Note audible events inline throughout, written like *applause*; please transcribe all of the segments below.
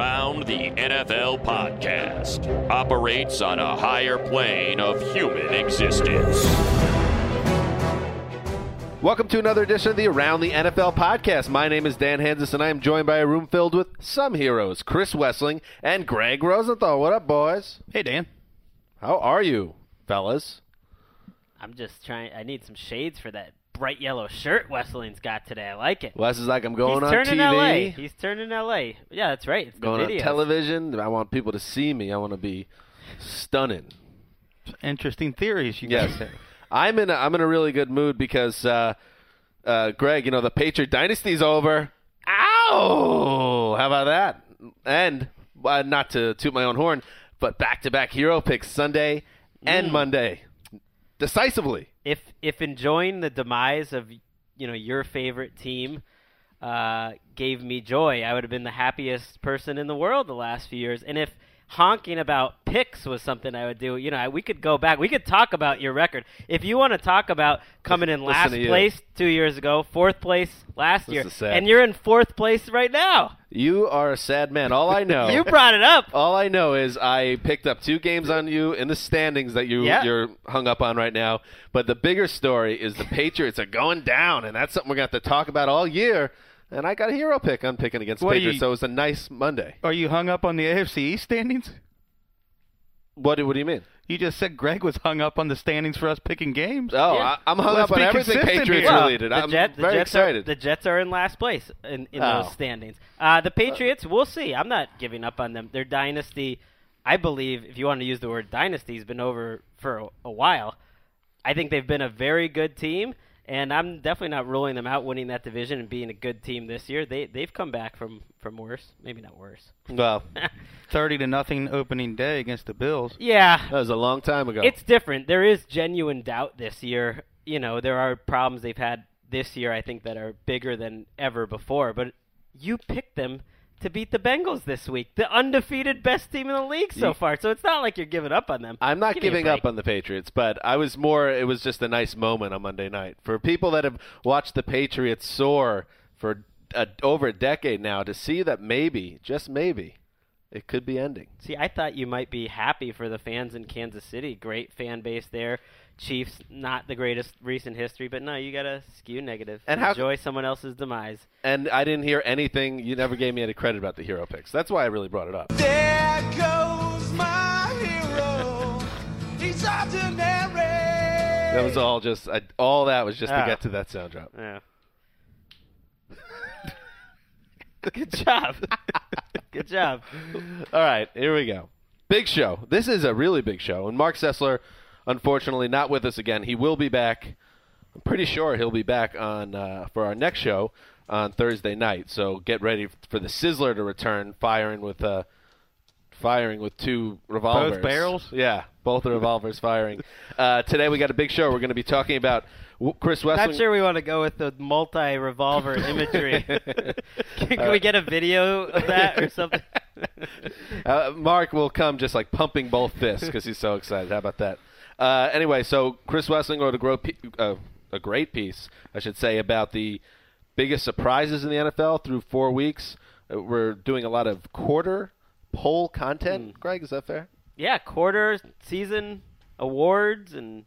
Around the NFL podcast operates on a higher plane of human existence. Welcome to another edition of the Around the NFL podcast. My name is Dan Hanzus, and I am joined by a room filled with some heroes Chris Wesseling and Gregg Rosenthal. What up, boys? Hey, Dan. How are you, fellas? I'm just trying. I need some shades for that bright yellow shirt Wesley's got today. I like it. Wes is like, I'm going He's on turning TV. LA. He's turning LA. Yeah, that's right. It's the going on videos. television. I want people to see me. I want to be stunning. Interesting theories you Yes. guys have. I'm in a, I'm in a really good mood because uh, uh, Greg, you know the Patriot dynasty's over. Ow! How about that? And uh, not to toot my own horn, but back-to-back hero picks Sunday and Mm. Monday, decisively. If if enjoying the demise of you know your favorite team uh, gave me joy, I would have been the happiest person in the world the last few years. And if honking about picks was something I would do, you know, we could go back. We could talk about your record if you want to talk about coming in last place two years ago, fourth place last This year, and you're in fourth place right now. You are a sad man. All I know. *laughs* You brought it up. All I know is I picked up two games on you in the standings that you Yeah. you're hung up on right now. But the bigger story is the Patriots are going down, and that's something we're going to have to talk about all year. And I got a hero pick. I'm picking against the What Patriots, you- so it was a nice Monday. Are you hung up on the AFC East standings? What do, what do you mean? You just said Greg was hung up on the standings for us picking games. Oh, Yeah. I, I'm hung Let's up on be everything Patriots here. related. the I'm Jet- the very Jets excited. Are, the Jets are in last place in, in Oh. those standings. Uh, the Patriots, we'll see. I'm not giving up on them. Their dynasty, I believe, if you want to use the word dynasty, has been over for a, a while. I think they've been a very good team, and I'm definitely not ruling them out winning that division and being a good team this year. They they've come back from from worse, maybe not worse. well, *laughs* Thirty to nothing opening day against the Bills. Yeah, that was a long time ago. It's different. There is genuine doubt this year. You know, there are problems they've had this year, I think, that are bigger than ever before. But you picked them to beat the Bengals this week, the undefeated best team in the league so far. So it's not like you're giving up on them. I'm not Give giving up on the Patriots, but I was more. It was just a nice moment on Monday night for people that have watched the Patriots soar for a, over a decade now to see that maybe, just maybe, it could be ending. See, I thought you might be happy for the fans in Kansas City. Great fan base there. Chiefs, not the greatest recent history, but no, you got to skew negative. And how- Enjoy someone else's demise. And I didn't hear anything. You never gave me any credit about the hero picks. That's why I really brought it up. There goes my hero. He's ordinary. That was all just. I, all that was just to Ah. get to that sound drop. Yeah. *laughs* Good job. *laughs* Good job. All right, here we go. Big show. This is a really big show. And Marc Sessler, unfortunately, not with us again. He will be back. I'm pretty sure he'll be back on uh, for our next show. on Thursday night. So get ready for the Sizzler to return, firing with uh, firing with two revolvers. barrels? Yeah, both the revolvers *laughs* firing. Uh, today we got a big show. We're going to be talking about w- Chris Wesseling. Not sure we want to go with the multi-revolver imagery. *laughs* *laughs* can, can we get a video of that or something? Uh, Mark will come just like pumping both fists because he's so excited. How about that? Uh, anyway, so Chris Wesseling wrote a, gro- uh, a great piece, I should say, about the biggest surprises in the NFL through four weeks. Uh, we're doing a lot of quarter poll content. Greg, is that fair? Yeah, quarter season awards and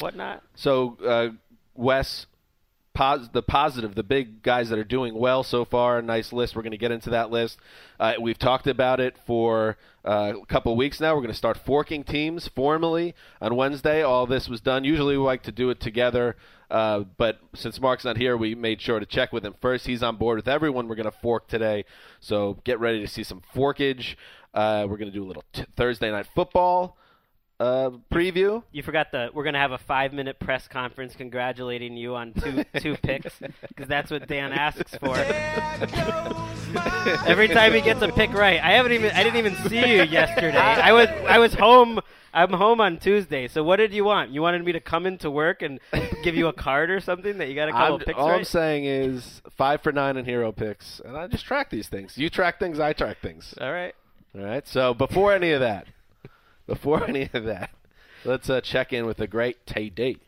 whatnot. So, uh, Wes, pos- the positive, the big guys that are doing well so far, nice list. We're going to get into that list. Uh, we've talked about it for uh, a couple weeks now. We're going to start forking teams formally on Wednesday. All this was done. Usually, we like to do it together. Uh, but since Mark's not here, we made sure to check with him first. He's on board with everyone. We're going to fork today, so get ready to see some forkage. Uh, we're going to do a little t- Thursday night football uh, preview. You forgot the. We're gonna have a five-minute press conference congratulating you on two *laughs* two picks because that's what Dan asks for. Every time he gets a pick right, I haven't even. I didn't even see you yesterday. I was I was home. I'm home on Tuesday. So what did you want? You wanted me to come into work and give you a card or something that you got a couple I'm, picks all I'm saying is five for nine in hero picks, and I just track these things. You track things, I track things. All right. All right. So before any of that, *laughs* before any of that, let's uh, check in with the great Tay D.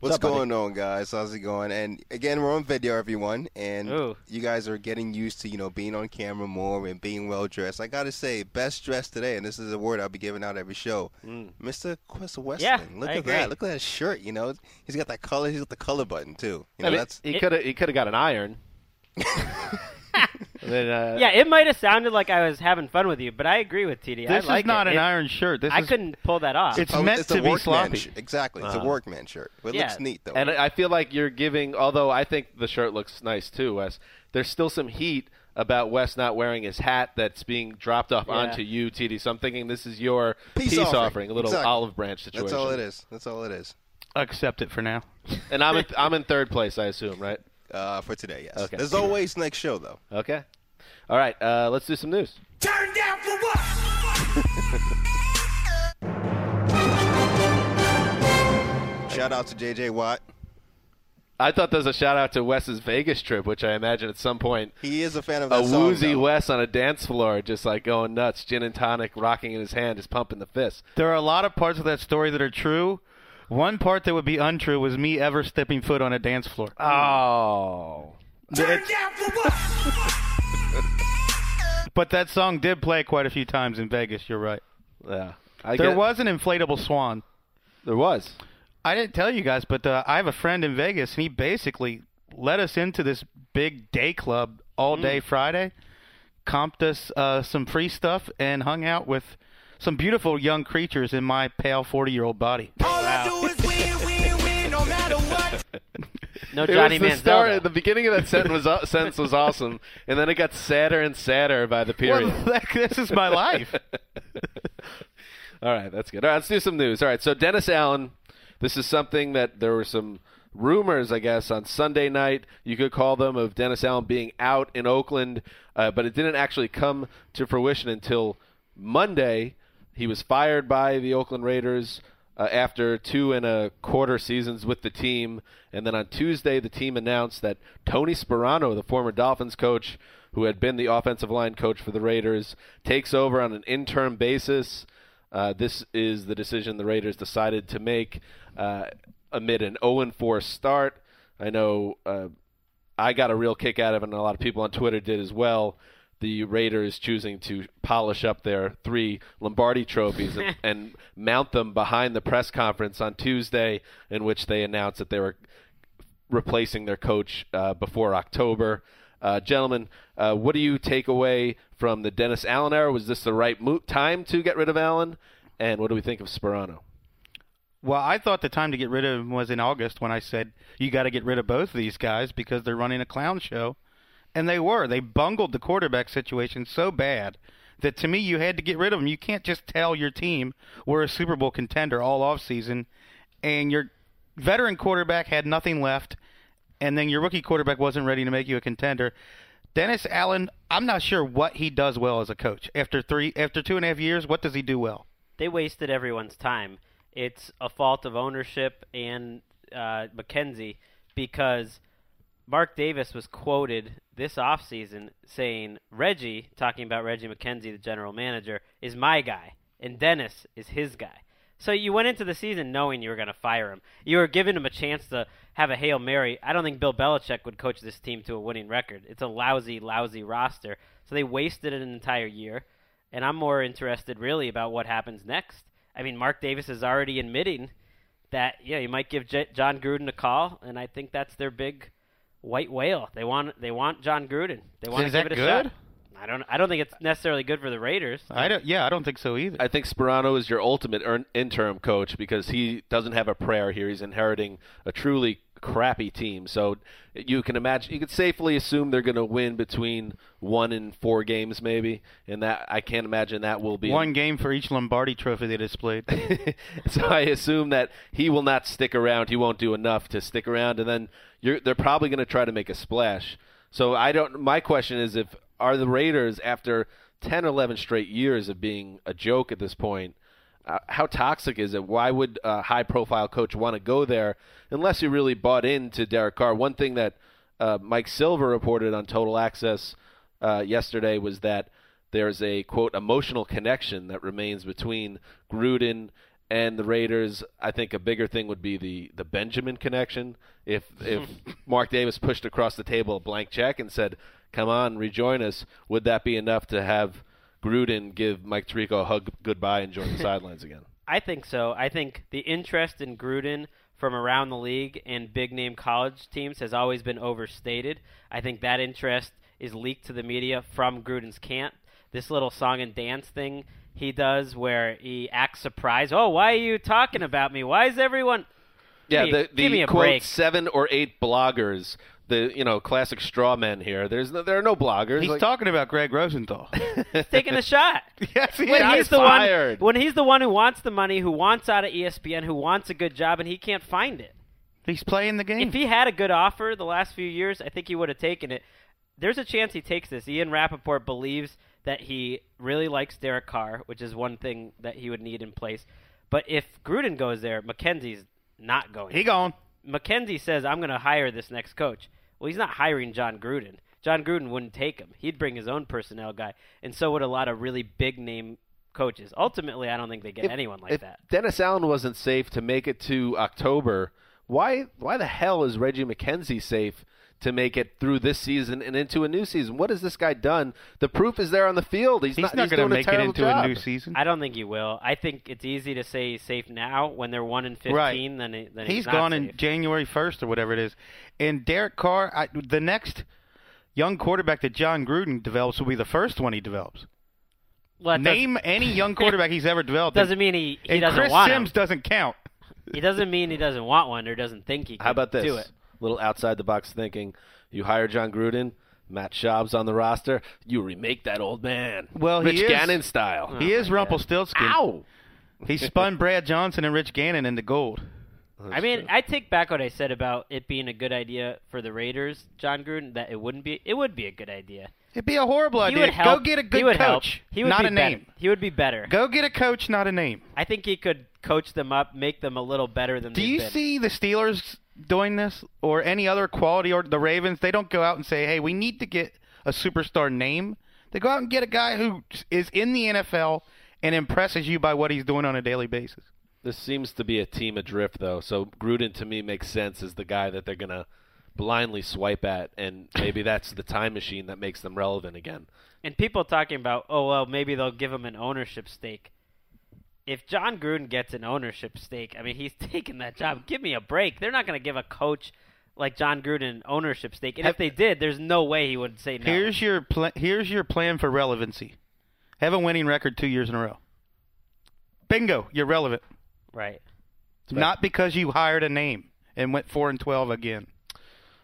What's up, buddy? going on, guys? How's it going? And again, we're on video, everyone, and Ooh. you guys are getting used to you know being on camera more and being well dressed. I gotta say, best dressed today, and this is a word I'll be giving out every show, Mr. Chris Westland. Yeah, Look I at agree. that! Look at that shirt. You know, he's got that color. He's got the color button too. You know, I mean, that's he could have he could have got an iron. *laughs* And then, uh, Yeah, it might have sounded like I was having fun with you, but I agree with TD. This I like is not it. an It- iron shirt. This I is couldn't pull that off. It's oh, meant it's to be workman sloppy. sh- exactly, it's a workman shirt. It Yeah. looks neat though. And I I feel like you're giving, although I think the shirt looks nice too, Wes. There's still some heat about Wes not wearing his hat that's being dropped off Yeah. onto you, TD. So I'm thinking this is your Peace peace, offering. offering, a little Exactly. olive branch situation. that's all it is. That's all it is. accept it for now. And I'm in, *laughs* I'm in third place, I assume, right? Uh, for today, yes. Okay. There's always next show though. Okay. All right. Uh, let's do some news. Turn down for what? *laughs* Shout out to JJ Watt. I thought there was a shout out to Wes's Vegas trip, which I imagine at some point He is a fan of a that song. woozy though. Wes on a dance floor, just like going nuts, gin and tonic rocking in his hand, just pumping the fist. There are a lot of parts of that story that are true. One part that would be untrue was me ever stepping foot on a dance floor. Oh. Turn down for what? *laughs* But that song did play quite a few times in Vegas. You're right. Yeah. I there get- was an inflatable swan. There was. I didn't tell you guys, but uh, I have a friend in Vegas, and he basically let us into this big day club all day Friday, comped us uh, some free stuff, and hung out with some beautiful young creatures in my pale 40 year old body. All I do is win, win, win, no matter what. *laughs* no Johnny the start, the beginning of that sentence was, sentence was awesome, and then it got sadder and sadder by the period. *laughs* Well, this is my life. *laughs* All right, that's good. All right, let's do some news. All right, so Dennis Allen, this is something that there were some rumors, I guess, on Sunday night, you could call them, of Dennis Allen being out in Oakland, uh, but it didn't actually come to fruition until Monday. He was fired by the Oakland Raiders uh, after two and a quarter seasons with the team. And then on Tuesday, the team announced that Tony Sparano, the former Dolphins coach, who had been the offensive line coach for the Raiders, takes over on an interim basis. Uh, this is the decision the Raiders decided to make uh, amid an 0 4 start. I know uh, I got a real kick out of it, and a lot of people on Twitter did as well. The Raiders choosing to polish up their three Lombardi trophies and, *laughs* and mount them behind the press conference on Tuesday, in which they announced that they were replacing their coach uh, before October. Uh, gentlemen, uh, what do you take away from the Dennis Allen era? Was this the right mo- time to get rid of Allen? And what do we think of Sparano? Well, I thought the time to get rid of him was in August when I said you got to get rid of both of these guys because they're running a clown show. And they were. They bungled the quarterback situation so bad that to me you had to get rid of them. You can't just tell your team we're a Super Bowl contender all off season and your veteran quarterback had nothing left and then your rookie quarterback wasn't ready to make you a contender. Dennis Allen, I'm not sure what he does well as a coach. After three, after two and a half years, what does he do well? they wasted everyone's time. It's a fault of ownership and uh, McKenzie because Mark Davis was quoted this offseason saying Reggie, talking about Reggie McKenzie, the general manager, is my guy, and Dennis is his guy. So you went into the season knowing you were going to fire him. You were giving him a chance to have a Hail Mary. I don't think Bill Belichick would coach this team to a winning record. It's a lousy, lousy roster. So they wasted an entire year and I'm more interested really about what happens next. I mean, Mark Davis is already admitting that yeah, you might give J- Jon Gruden a call, and I think that's their big white whale. They want they want Jon Gruden. They want Is to give it a good? shot. I don't I don't think it's necessarily good for the Raiders. I don't. Yeah, I don't think so either. I think Sparano is your ultimate earn- interim coach because he doesn't have a prayer here. He's inheriting a truly crappy team. So you can imagine, you could safely assume they're going to win between one and four games, maybe. And that I can't imagine that will be One game for each Lombardi trophy they displayed. *laughs* so I assume that he will not stick around. He won't do enough to stick around, and then you're, they're probably going to try to make a splash. So I don't. My question is, if are the Raiders after 10 or 11 straight years of being a joke at this point? Uh, how toxic is it? Why would a high-profile coach want to go there unless he really bought into Derek Carr? One thing that uh, Mike Silver reported on Total Access uh, yesterday was that there's a quote emotional connection that remains between Gruden and the Raiders. I think a bigger thing would be the the Benjamin connection. If if *laughs* Mark Davis pushed across the table a blank check and said, "Come on, rejoin us," would that be enough to have Gruden give Mike Tirico a hug goodbye and join the *laughs* sidelines again? I think so. I think the interest in Gruden from around the league and big name college teams has always been overstated. I think that interest is leaked to the media from Gruden's camp. This little song and dance thing he does where he acts surprised. Oh, why are you talking about me? Why is everyone Yeah, Give the, the give me a quote break. seven or eight bloggers, the you know classic straw men here. There's no, there are no bloggers. He's Like- talking about Gregg Rosenthal. he's *laughs* taking a shot? *laughs* yes, he when Shots he's the fired. one when he's the one who wants the money, who wants out of ESPN, who wants a good job, and he can't find it. He's playing the game. If he had a good offer the last few years, I think he would have taken it. There's a chance he takes this. Ian Rapoport believes that he really likes Derek Carr, which is one thing that he would need in place. But if Gruden goes there, McKenzie's not going. he gone. McKenzie says, I'm going to hire this next coach. Well, he's not hiring Jon Gruden. Jon Gruden wouldn't take him. He'd bring his own personnel guy, and so would a lot of really big name coaches. Ultimately, I don't think they get if- anyone like that. Dennis Allen wasn't safe to make it to October, why why the hell is Reggie McKenzie safe to make it through this season and into a new season? What has this guy done? The proof is there on the field. He's, He's not, not going to make it into job. a new season. I don't think he will. I think it's easy to say he's safe now when they're one and fifteen. Right. Then, he, then He's he's, not gone safe. in January 1st or whatever it is. And Derek Carr, I, the next young quarterback that Jon Gruden develops will be the first one he develops. Well, that Name any young *laughs* quarterback he's ever developed. doesn't mean he, he and doesn't Chris want Sims him. doesn't count. He doesn't mean he doesn't want one or doesn't think he can How about this? do it. Little outside the box thinking. You hire Jon Gruden, Matt Schaub's on the roster. You remake that old man. Well, he Rich is- Gannon style. he is oh Rumpelstiltskin. Ow! He spun *laughs* Brad Johnson and Rich Gannon into gold. I mean, I take back what I said about it being a good idea for the Raiders, Jon Gruden. That it wouldn't be. It would be a good idea. It'd be a horrible He idea. would help. Go get a he good would help. coach, He would not be a better. name. He would be better. Go get a coach, not a name. I think he could coach them up, make them a little better than Do you been. see the Steelers doing this or any other quality or the Ravens? They don't go out and say, "Hey, we need to get a superstar name." They go out and get a guy who is in the NFL and impresses you by what he's doing on a daily basis. This seems to be a team adrift, though. So Gruden to me makes sense as the guy that they're gonna blindly swipe at, and maybe that's the time machine that makes them relevant again. And people talking about, oh well, maybe they'll give him an ownership stake. If Jon Gruden gets an ownership stake, I mean, he's *laughs* taking that job. Give me a break. They're not going to give a coach like Jon Gruden an ownership stake. And if they did, there's no way he would say no. Here's your pl- here's your plan for relevancy. Have a winning record 2 years in a row. Bingo, you're relevant. right. Not because you hired a name and went 4 and 12 again.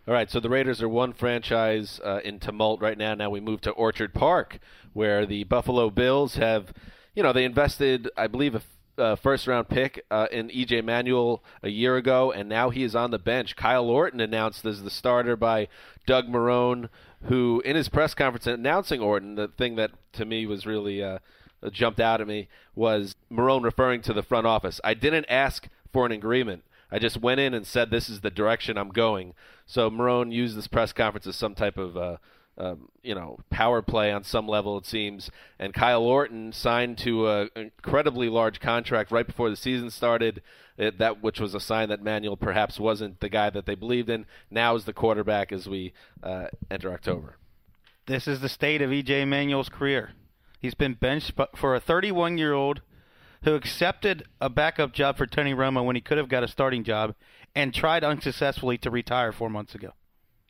All right, so the Raiders are one franchise uh, in tumult right now. Now we move to Orchard Park, where the Buffalo Bills have, you know, they invested, I believe, a uh, first round pick uh, in EJ Manuel a year ago, and now he is on the bench. Kyle Orton announced as the starter by Doug Marrone, who in his press conference announcing Orton, the thing that to me was really uh, jumped out at me was Marrone referring to the front office. I didn't ask for an agreement. I just went in and said this is the direction I'm going. So Marrone used this press conference as some type of uh, um, you know, power play on some level, it seems. And Kyle Orton signed to an incredibly large contract right before the season started, it, that which was a sign that Manuel perhaps wasn't the guy that they believed in. Now is the quarterback as we uh, enter October. This is the state of EJ Manuel's career. He's been benched for a 31 year old who accepted a backup job for Tony Romo when he could have got a starting job and tried unsuccessfully to retire four months ago.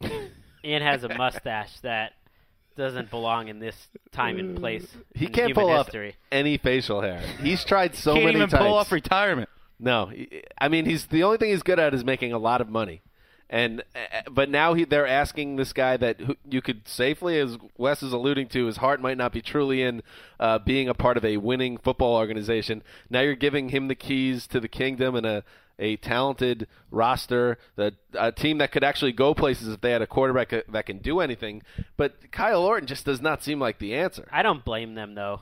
*laughs* and has a mustache that doesn't belong in this time and place. He in can't human pull history. off any facial hair. He's tried so Can't many even times. pull off retirement. No, I mean he's the only thing he's good at is making a lot of money, and uh, but now he, they're asking this guy that who, you could safely, as Wes is alluding to, his heart might not be truly in uh, being a part of a winning football organization. Now you're giving him the keys to the kingdom and a a talented roster, the, a team that could actually go places if they had a quarterback that, can do anything. But Kyle Orton just does not seem like the answer. I don't blame them though,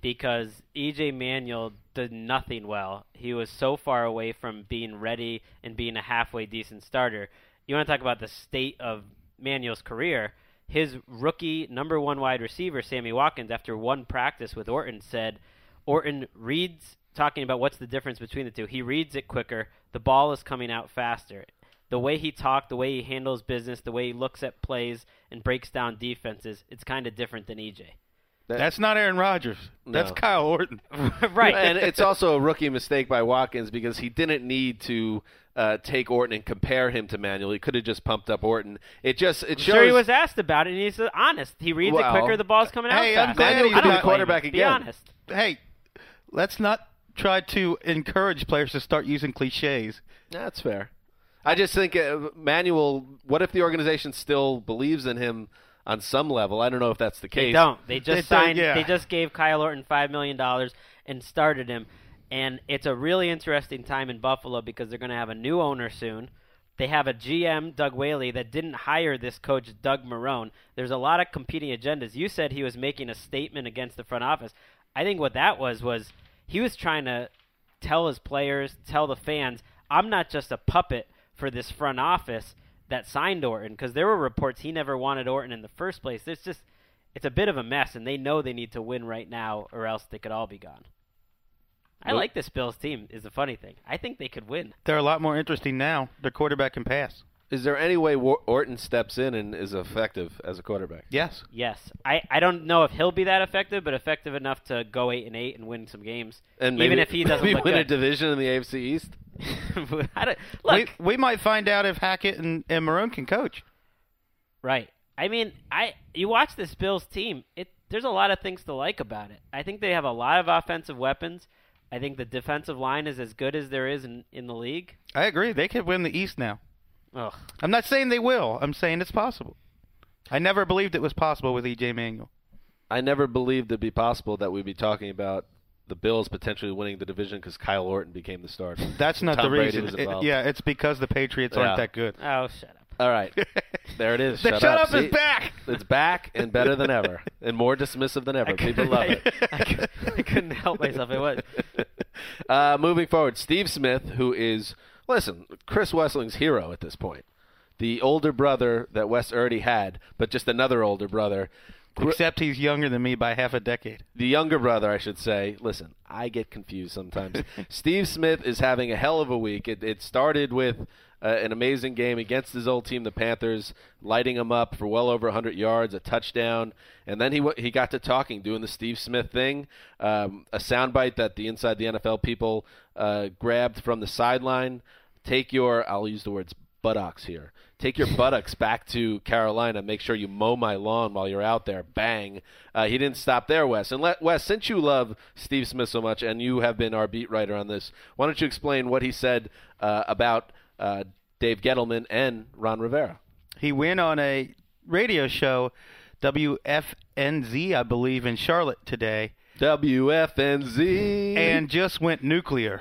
because EJ Manuel did nothing well. He was so far away from being ready and being a halfway decent starter. You want to talk about the state of Manuel's career? His rookie number one wide receiver, Sammy Watkins, after one practice with Orton, said Orton reads talking about what's the difference between the two. He reads it quicker. The ball is coming out faster. The way he talked, the way he handles business, the way he looks at plays and breaks down defenses, it's kind of different than EJ. That's not Aaron Rodgers. That's Kyle Orton. *laughs* *laughs* right. and it's also a rookie mistake by Watkins because he didn't need to uh, take Orton and compare him to Manuel. He could have just pumped up Orton. It just it I'm shows. sure he was asked about it, and he's honest. He reads Well, it quicker, the ball's coming out hey, I'm fast. glad I don't he's not blame quarterback him. Be honest. hey, let's not try to encourage players to start using cliches. That's fair. I just think uh, Manuel. What if the organization still believes in him on some level? I don't know if that's the case. They case. don't. They just They signed. yeah. They just gave Kyle Orton five million dollars and started him. And it's a really interesting time in Buffalo because they're going to have a new owner soon. They have a GM, Doug Whaley, that didn't hire this coach, Doug Marrone. There's a lot of competing agendas. You said he was making a statement against the front office. I think what that was was he was trying to tell his players, tell the fans, I'm not just a puppet for this front office that signed Orton because there were reports he never wanted Orton in the first place. It's just it's a bit of a mess, and they know they need to win right now, or else they could all be gone. I like this Bills team. Is the funny thing. I think they could win. They're a lot more interesting now. Their quarterback can pass. Is there any way Wa- Orton steps in and is effective as a quarterback? Yes. Yes, I, I don't know if he'll be that effective, but effective enough to go eight and eight and win some games. And even if he doesn't *laughs* maybe look win a division in the AFC East. *laughs* I don't, look, we, we might find out if Hackett and, and Marrone can coach. Right. I mean, I you watch this Bills team. It there's a lot of things to like about it. I think they have a lot of offensive weapons. I think the defensive line is as good as there is in, in the league. I agree. They could win the East now. Ugh. I'm not saying they will. I'm saying it's possible. I never believed it was possible with EJ Manuel. I never believed it'd be possible that we'd be talking about the Bills potentially winning the division because Kyle Orton became the starter. *laughs* That's not Tom the Brady reason. was It- yeah, it's because the Patriots Yeah. aren't that good. Oh, shut up. All right, there it is. *laughs* The Shut, shut up, up is back. It's back and better than ever, and more dismissive than ever. People love it. *laughs* I, could, I couldn't help myself. It was. Uh, moving forward, Steve Smith, who is listen, Chris Wesseling's hero at this point, the older brother that Wes already had, but just another older brother. Except he's younger than me by half a decade. the younger brother, I should say. Listen, I get confused sometimes. *laughs* Steve Smith is having a hell of a week. It, it started with uh, an amazing game against his old team, the Panthers, lighting him up for well over 100 yards, a touchdown, and then he w- he got to talking, doing the Steve Smith thing, um, a soundbite that the Inside the NFL people uh, grabbed from the sideline. Take your, I'll use the words buttocks here. Take your *laughs* buttocks back to Carolina. Make sure you mow my lawn while you're out there. Bang. Uh, he didn't stop there, Wes. And let, Wes, since you love Steve Smith so much and you have been our beat writer on this, why don't you explain what he said uh, about uh, Dave Gettleman and Ron Rivera? He went on a radio show, WFNZ, I believe, in Charlotte today. WFNZ. and just went nuclear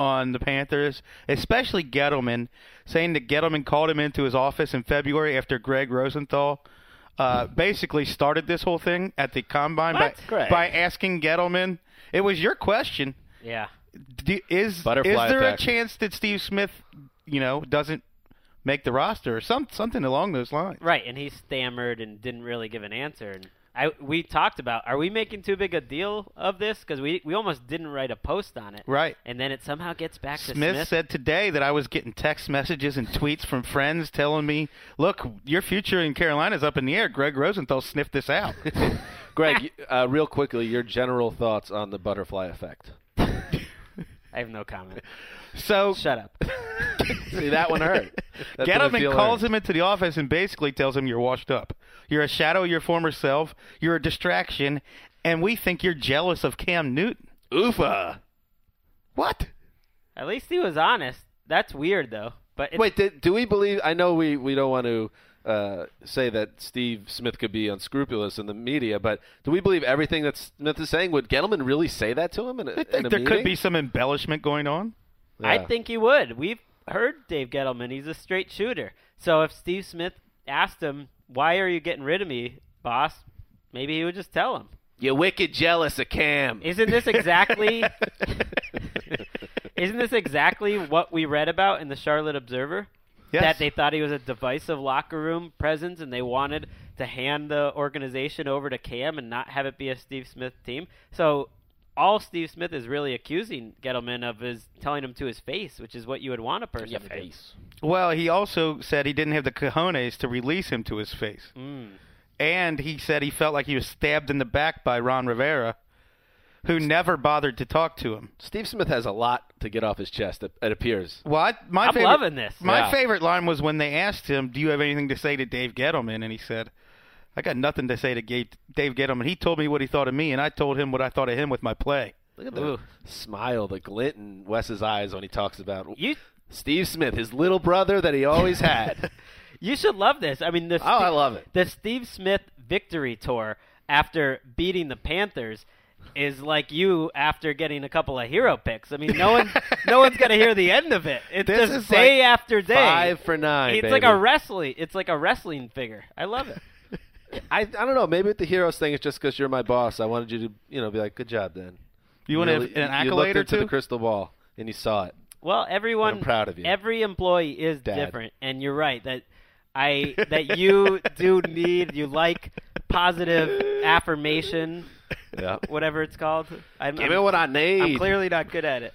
on the Panthers, especially Gettleman, saying that Gettleman called him into his office in February after Gregg Rosenthal uh, basically started this whole thing at the combine by, by asking Gettleman. It was your question. Yeah. Do, is Butterfly is there effect. a chance that Steve Smith, you know, doesn't make the roster or some something along those lines? Right, and he stammered and didn't really give an answer. And I we talked about are we making too big a deal of this because we we almost didn't write a post on it. Right. And then it somehow gets back to Smith, Smith. said today that I was getting text messages and tweets from friends telling me, "Look, your future in Carolina is up in the air." Gregg Rosenthal sniffed this out. *laughs* Greg, uh, real quickly, your general thoughts on the butterfly effect. *laughs* I have no comment. So Shut up. See, that one hurt. *laughs* That didn't Gettleman feel calls earned. him into the office and basically tells him you're washed up. You're a shadow of your former self. You're a distraction, and we think you're jealous of Cam Newton. Oofa. What? At least he was honest. That's weird though. But it's, Wait, did, do we believe? I know we, we don't want to uh, say that Steve Smith could be unscrupulous in the media, but do we believe everything that Smith is saying? Would Gettleman really say that to him in a, I in think a there meeting? could be some embellishment going on. I think he would. We've heard Dave Gettleman. He's a straight shooter. So if Steve Smith asked him, "Why are you getting rid of me, boss?" Maybe he would just tell him. You're wicked jealous of Cam. Isn't this exactly? *laughs* isn't this exactly what we read about in the Charlotte Observer? Yes. That they thought he was a divisive locker room presence, and they wanted to hand the organization over to Cam and not have it be a Steve Smith team. So all Steve Smith is really accusing Gettleman of is telling him to his face, which is what you would want a person to do. Well, he also said he didn't have the cojones to release him to his face. Mm. And he said he felt like he was stabbed in the back by Ron Rivera, who never bothered to talk to him. Steve Smith has a lot to get off his chest. It, it appears. Well, I, my I'm favorite, loving this. My Yeah. favorite line was when they asked him, "Do you have anything to say to Dave Gettleman?" And he said, "I got nothing to say to Ga- Dave Gettleman. He told me what he thought of me, and I told him what I thought of him with my play." Look at the Ooh. smile, the glint in Wes's eyes when he talks about You Steve Smith, his little brother that he always *laughs* had. you should love this. I mean, the oh, I love it. the Steve Smith victory tour after beating the Panthers is like you after getting a couple of hero picks. I mean, no one, no one's gonna hear the end of it. It's This just is day like after day. Five for nine. it's baby. like a wrestling. It's like a wrestling figure. I love it. I, I don't know. Maybe with the heroes thing, it's just because you're my boss. I wanted you to, you know, be like, good job, then. You want really- to an you accolade looked or into two? the crystal ball and you saw it. Well, everyone. I'm proud of you. Every employee is Dad. different, and you're right that I that you *laughs* do need you like positive affirmation, Yeah. whatever it's called. I'm, Give I'm, me what I need. I'm clearly not good at it.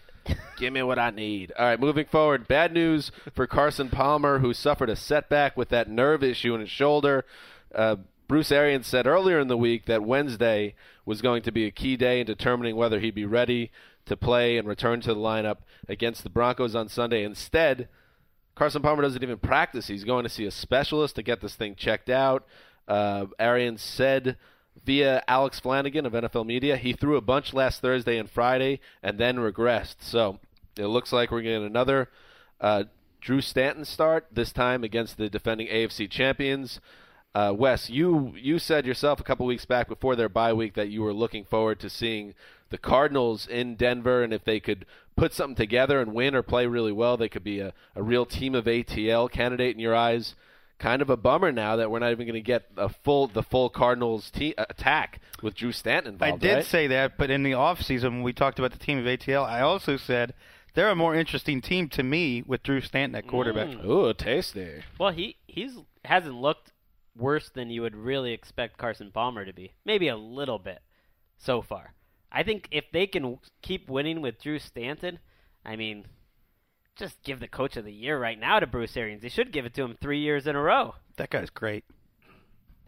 Give me what I need. All right, moving forward. Bad news for Carson Palmer, who suffered a setback with that nerve issue in his shoulder. Uh, Bruce Arians said earlier in the week that Wednesday was going to be a key day in determining whether he'd be ready to play and return to the lineup against the Broncos on Sunday. Instead, Carson Palmer doesn't even practice. He's going to see a specialist to get this thing checked out. Uh, Arians said via Alex Flanagan of NFL Media, he threw a bunch last Thursday and Friday and then regressed. So it looks like we're getting another uh, Drew Stanton start, this time against the defending AFC champions. Uh, Wes, you you said yourself a couple weeks back before their bye week that you were looking forward to seeing the Cardinals in Denver, and if they could put something together and win or play really well, they could be a, a real team of ATL candidate in your eyes. Kind of a bummer now that we're not even going to get a full the full Cardinals te- attack with Drew Stanton I did right? say that, but in the off season when we talked about the team of ATL, I also said they're a more interesting team to me with Drew Stanton at quarterback. Mm. Ooh, tasty. Well, he he's hasn't looked worse than you would really expect Carson Palmer to be. Maybe a little bit so far. I think if they can keep winning with Drew Stanton, I mean, just give the coach of the year right now to Bruce Arians. They should give it to him three years in a row. That guy's great.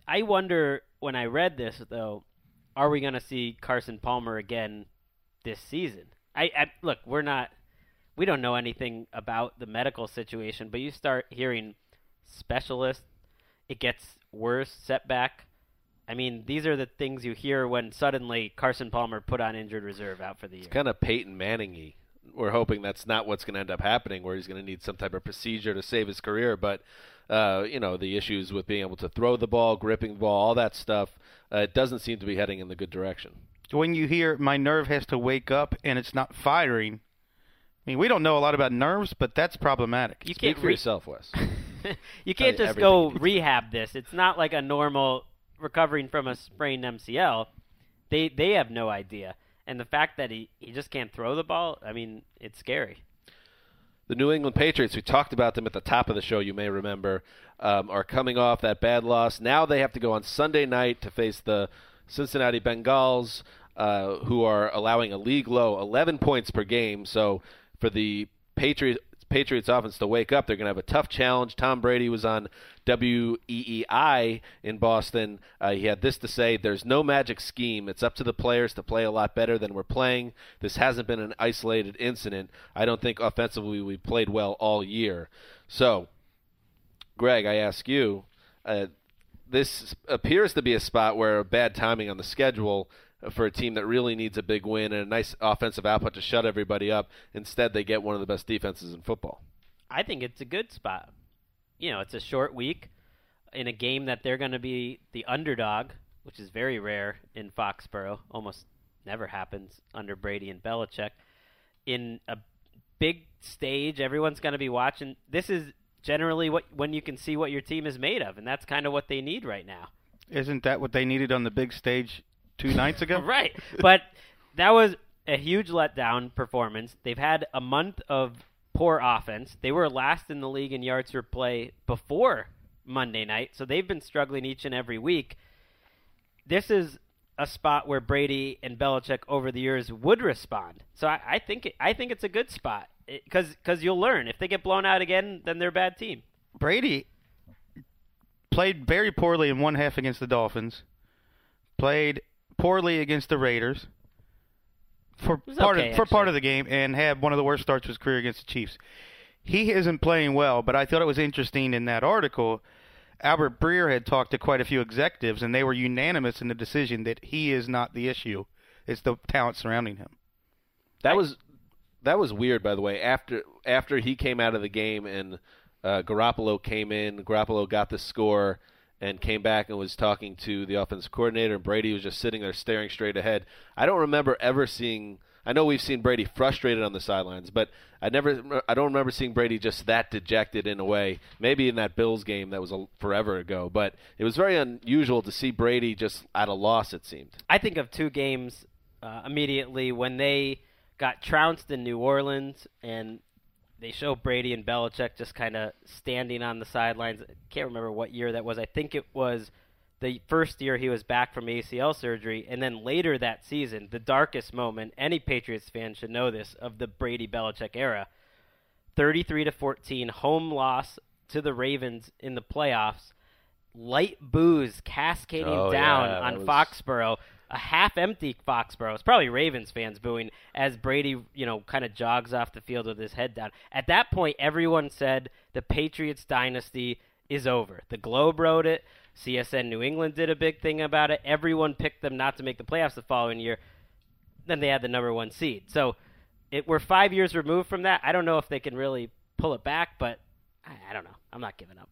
I wonder when I read this though, are we going to see Carson Palmer again this season? I, I look, we're not, we don't know anything about the medical situation, but you start hearing specialists, it gets worse, setback. I mean, these are the things you hear when suddenly Carson Palmer put on injured reserve out for the year. It's kind of Peyton Manning-y. We're hoping that's not what's going to end up happening, where he's going to need some type of procedure to save his career. But uh, you know, the issues with being able to throw the ball, gripping the ball, all that stuff, uh, it doesn't seem to be heading in the good direction. when you hear my nerve has to wake up and it's not firing, I mean, we don't know a lot about nerves, but that's problematic. You Speak can't for re- yourself, Wes. *laughs* *laughs* you can't just go *laughs* rehab this. It's not like a normal recovering from a sprained MCL. They they have no idea. And the fact that he, he just can't throw the ball, I mean, it's scary. The New England Patriots, we talked about them at the top of the show, you may remember, um, are coming off that bad loss. Now they have to go on Sunday night to face the Cincinnati Bengals, uh, who are allowing a league low 11 points per game. So for the Patriots. Patriots offense to wake up. They're going to have a tough challenge. Tom Brady was on WEEI in Boston. Uh, he had this to say There's no magic scheme. It's up to the players to play a lot better than we're playing. This hasn't been an isolated incident. I don't think offensively we played well all year. So, Greg, I ask you, uh, this appears to be a spot where bad timing on the schedule for a team that really needs a big win and a nice offensive output to shut everybody up. Instead, they get one of the best defenses in football. I think it's a good spot. You know, it's a short week in a game that they're going to be the underdog, which is very rare in Foxborough. Almost never happens under Brady and Belichick. In a big stage, everyone's going to be watching. This is generally what when you can see what your team is made of, and that's kind of what they need right now. Isn't that what they needed on the big stage two nights ago? *laughs* right. But that was a huge letdown performance. They've had a month of poor offense. They were last in the league in yards per play before Monday night, so they've been struggling each and every week. This is a spot where Brady and Belichick over the years would respond. So I, I think it, I think it's a good spot because because you'll learn if they get blown out again, then they're a bad team. Brady played very poorly in one half against the Dolphins. Played poorly against the Raiders for part okay, of, for part of the game, and had one of the worst starts of his career against the Chiefs. He isn't playing well, but I thought it was interesting in that article. Albert Breer had talked to quite a few executives, and they were unanimous in the decision that he is not the issue; it's the talent surrounding him. That was that was weird, by the way. After after he came out of the game and uh, Garoppolo came in, Garoppolo got the score and came back and was talking to the offensive coordinator, and Brady was just sitting there staring straight ahead. I don't remember ever seeing. I know we've seen Brady frustrated on the sidelines, but I never. I don't remember seeing Brady just that dejected in a way. Maybe in that Bills game that was a, forever ago, but it was very unusual to see Brady just at a loss. It seemed. I think of two games uh, immediately when they got trounced in New Orleans and they show Brady and Belichick just kind of standing on the sidelines. I can't remember what year that was. I think it was the first year he was back from ACL surgery, and then later that season, the darkest moment. Any Patriots fan should know this of the Brady Belichick era. 33 to 14 home loss to the Ravens in the playoffs. Light boos cascading Oh, down yeah, on was- Foxborough. A half-empty Foxborough. It's probably Ravens fans booing as Brady, you know, kind of jogs off the field with his head down. At that point, everyone said the Patriots dynasty is over. The Globe wrote it. CSN New England did a big thing about it. Everyone picked them not to make the playoffs the following year. Then they had the number one seed. So it, we're five years removed from that. I don't know if they can really pull it back, but I, I don't know. I'm not giving up.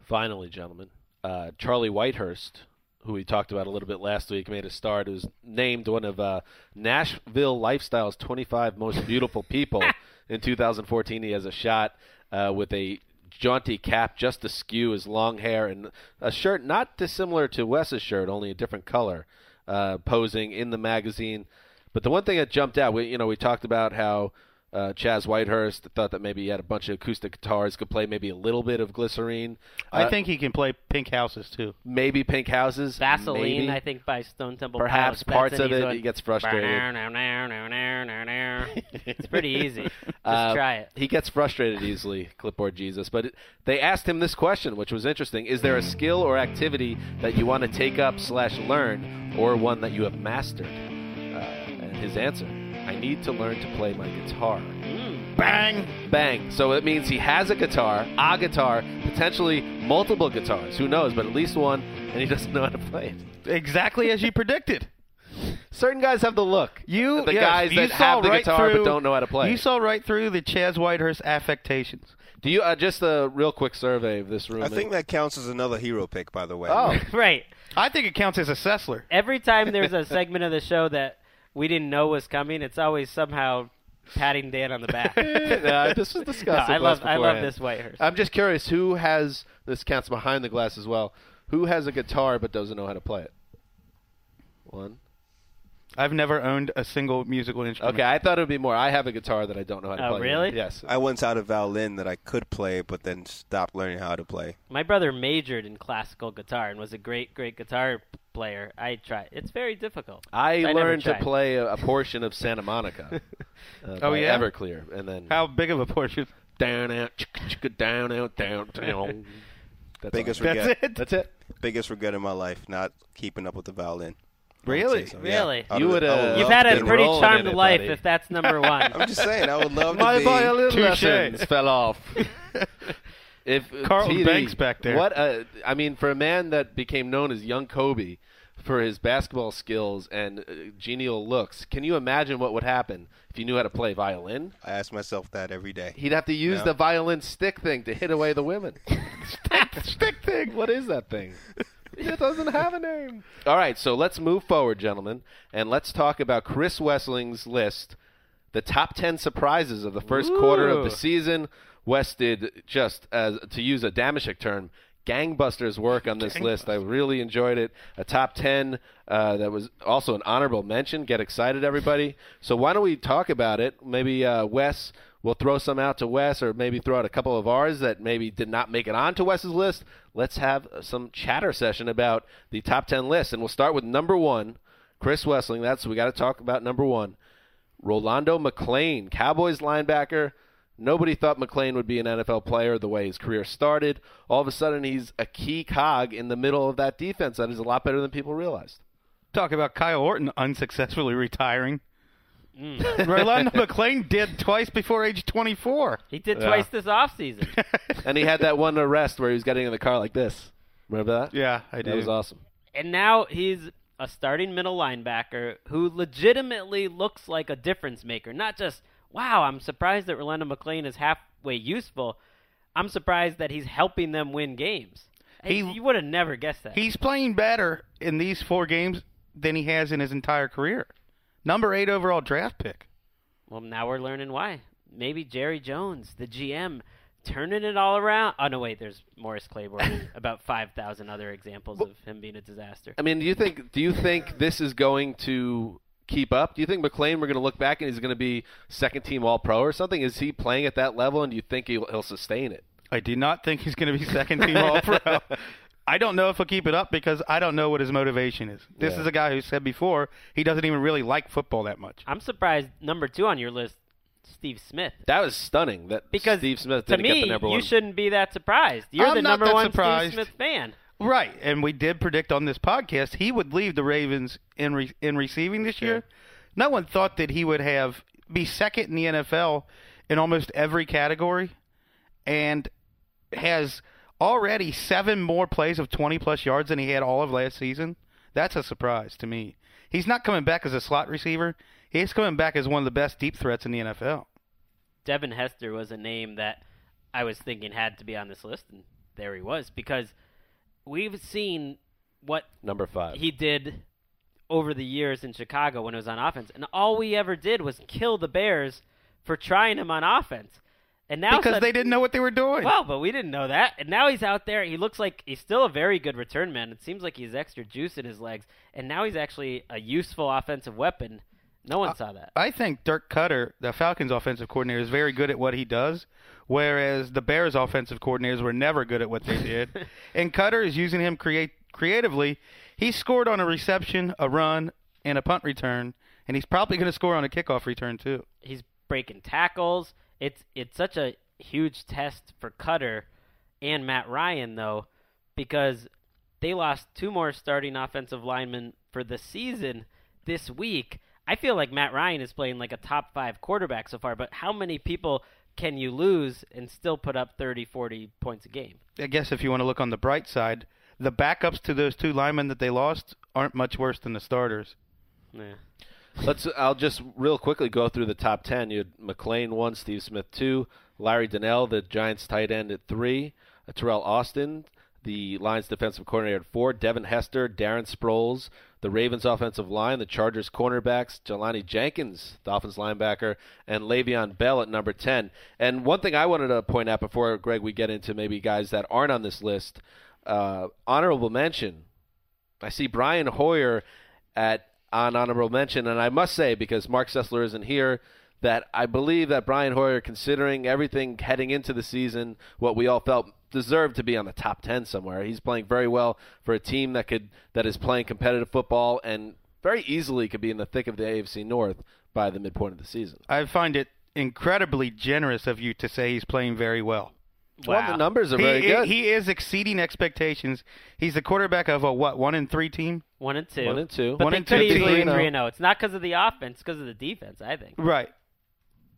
Finally, gentlemen, uh, Charlie Whitehurst, who we talked about a little bit last week, made a start. Who was named one of uh, Nashville Lifestyle's 25 most beautiful people *laughs* in 2014. He has a shot uh, with a jaunty cap just askew, his long hair, and a shirt not dissimilar to Wes's shirt, only a different color, uh, posing in the magazine. But the one thing that jumped out, we you know we talked about how uh, Chaz Whitehurst thought that maybe he had a bunch of acoustic guitars, could play maybe a little bit of Glycerine. I Uh, think he can play Pink Houses too. maybe Pink Houses, Vaseline, maybe. I think, by Stone Temple Perhaps Pilots. Parts of it, one. he gets frustrated. *laughs* it's pretty easy. Just Uh, try it. He gets frustrated easily, Clipboard Jesus. But it, they asked him this question, which was interesting: Is there a skill or activity that you want to take up slash learn, or one that you have mastered? Uh, and his answer: I need to learn to play my guitar. Bang! Bang. So it means he has a guitar, a guitar, potentially multiple guitars. Who knows? But at least one, and he doesn't know how to play it. Exactly as you predicted. Certain guys have the look. You the yes, guys you that saw have the right guitar through, but don't know how to play. You saw right through the Chaz Whitehurst affectations. Do you uh, just a real quick survey of this room? I think that counts as another hero pick, by the way. Oh, *laughs* right. I think it counts as a Sessler. Every time there's a segment of the show that we didn't know was coming, it's always somehow patting Dan on the back. *laughs* this was discussed. *laughs* No, I love I love beforehand. this Whitehurst. I'm just curious who has this counts behind the glass as well. Who has a guitar but doesn't know how to play it? One. I've never owned a single musical instrument. Okay, I thought it would be more. I have a guitar that I don't know how to Oh, play. really? Yes. I once had a violin that I could play, but then stopped learning how to play. My brother majored in classical guitar and was a great, great guitar player. I tried. It's very difficult. I never learned to play a, a *laughs* portion of Santa Monica. *laughs* uh, Oh, yeah? Everclear, and then How big of a portion? down out, chicka, chicka, down out, down *laughs* down. That's Biggest all. That's regret. it. That's it. Biggest regret in my life, not keeping up with the violin. I would Really? so, Really? I You would, have. uh, You've had a pretty charmed in it, life buddy. if that's number *laughs* one. I'm just saying, I would love My to be. violin Touche. lessons fell off. *laughs* *laughs* if Carlton TD, Banks back there. What? A, I mean, for a man that became known as Young Kobe for his basketball skills and uh, genial looks, can you imagine what would happen if you knew how to play violin? I ask myself that every day. He'd have to use Yeah. the violin stick thing to hit away the women. stick, stick thing. What is that thing? It doesn't have a name. *laughs* All right, so let's move forward, gentlemen, and let's talk about Chris Wesseling's list, the top ten surprises of the first quarter of the season. Wes did just as to use a Damashek term. Gangbusters work on this list. I really enjoyed it. A top 10 uh, that was also an honorable mention. Get excited, everybody. So, why don't we talk about it? Maybe uh, Wes, we'll throw some out to Wes, or maybe throw out a couple of ours that maybe did not make it onto Wes's list. Let's have some chatter session about the top 10 list. And we'll start with number one, Chris Wesseling. That's we got to talk about number one. Rolando McClain, Cowboys linebacker. Nobody thought McClain would be an NFL player the way his career started. All of a sudden, he's a key cog in the middle of that defense that is a lot better than people realized. Talk about Kyle Orton unsuccessfully retiring. Mm. Rolando *laughs* McClain did twice before age 24. He did Yeah. twice this offseason. *laughs* And he had that one arrest where he was getting in the car like this. Remember that? Yeah, I do. That was awesome. and now he's a starting middle linebacker who legitimately looks like a difference maker. Not just, wow, I'm surprised that Rolando McClain is halfway useful. I'm surprised that he's helping them win games. He- you would have never guessed that. He's playing better in these four games than he has in his entire career. Number eight overall draft pick. Well, now we're learning why. Maybe Jerry Jones, the GM, turning it all around. Oh no, wait. There's Morris Claiborne *laughs* about five thousand other examples of him being a disaster. I mean, do you think do you think this is going to keep up? Do you think McClain we're going to look back and he's going to be second team All Pro or something? Is he playing at that level, and do you think he'll, he'll sustain it? I do not think he's going to be second team All Pro. *laughs* I don't know if he'll keep it up because I don't know what his motivation is. This Yeah. is a guy who said before he doesn't even really like football that much. I'm surprised. Number two on your list, Steve Smith. That was stunning. That Because Steve Smith to didn't me, get the number you shouldn't be that surprised. You're I'm the not number that one surprised. Steve Smith fan. Right, and we did predict on this podcast he would leave the Ravens in re- in receiving this year. No one thought that he would have be second in the NFL in almost every category, and has already seven more plays of 20 plus yards than he had all of last season. That's a surprise to me. He's not coming back as a slot receiver. He's coming back as one of the best deep threats in the NFL. Devin Hester was a name that I was thinking had to be on this list, and there he was because we've seen what number five. he did over the years in Chicago when it was on offense, and all we ever did was kill the Bears for trying him on offense. And now because they didn't know what they were doing. Well, but we didn't know that. And now he's out there. He looks like he's still a very good return man. It seems like he's extra juice in his legs. And now he's actually a useful offensive weapon. No one saw that. I think Dirk Koetter, the Falcons' offensive coordinator, is very good at what he does, whereas the Bears' offensive coordinators were never good at what they did. *laughs* and Koetter is using him create creatively. He scored on a reception, a run, and a punt return, and he's probably going to score on a kickoff return too. He's breaking tackles. It's it's such a huge test for Koetter and Matt Ryan though, because they lost two more starting offensive linemen for the season this week. I feel like Matt Ryan is playing like a top five quarterback so far, but how many people can you lose and still put up 30, 40 points a game? I guess if you want to look on the bright side, the backups to those two linemen that they lost aren't much worse than the starters. Yeah. Let's. I'll just real quickly go through the top ten. You had McClain one, Steve Smith two, Larry Donnell, the Giants tight end, at three. Uh, Teryl Austin, the Lions defensive coordinator, at four. Devin Hester, Darren Sproles, the Ravens offensive line, the Chargers cornerbacks, Jelani Jenkins, Dolphins linebacker, and Le'Veon Bell at number 10. And one thing I wanted to point out before, Gregg, we get into maybe guys that aren't on this list, uh, honorable mention. I see Brian Hoyer at on honorable mention, and I must say because Marc Sessler isn't here, that I believe that Brian Hoyer, considering everything heading into the season, what we all felt deserved to be on the top ten somewhere. He's playing very well for a team that could that is playing competitive football and very easily could be in the thick of the AFC North by the midpoint of the season. I find it incredibly generous of you to say he's playing very well. Well, the numbers are he, very good. He is exceeding expectations. He's the quarterback of a what one and three team. One and two. One and two. But One they and could two. easily Three and three oh. and zero. It's not because of the offense, it's because of the defense. I think Right.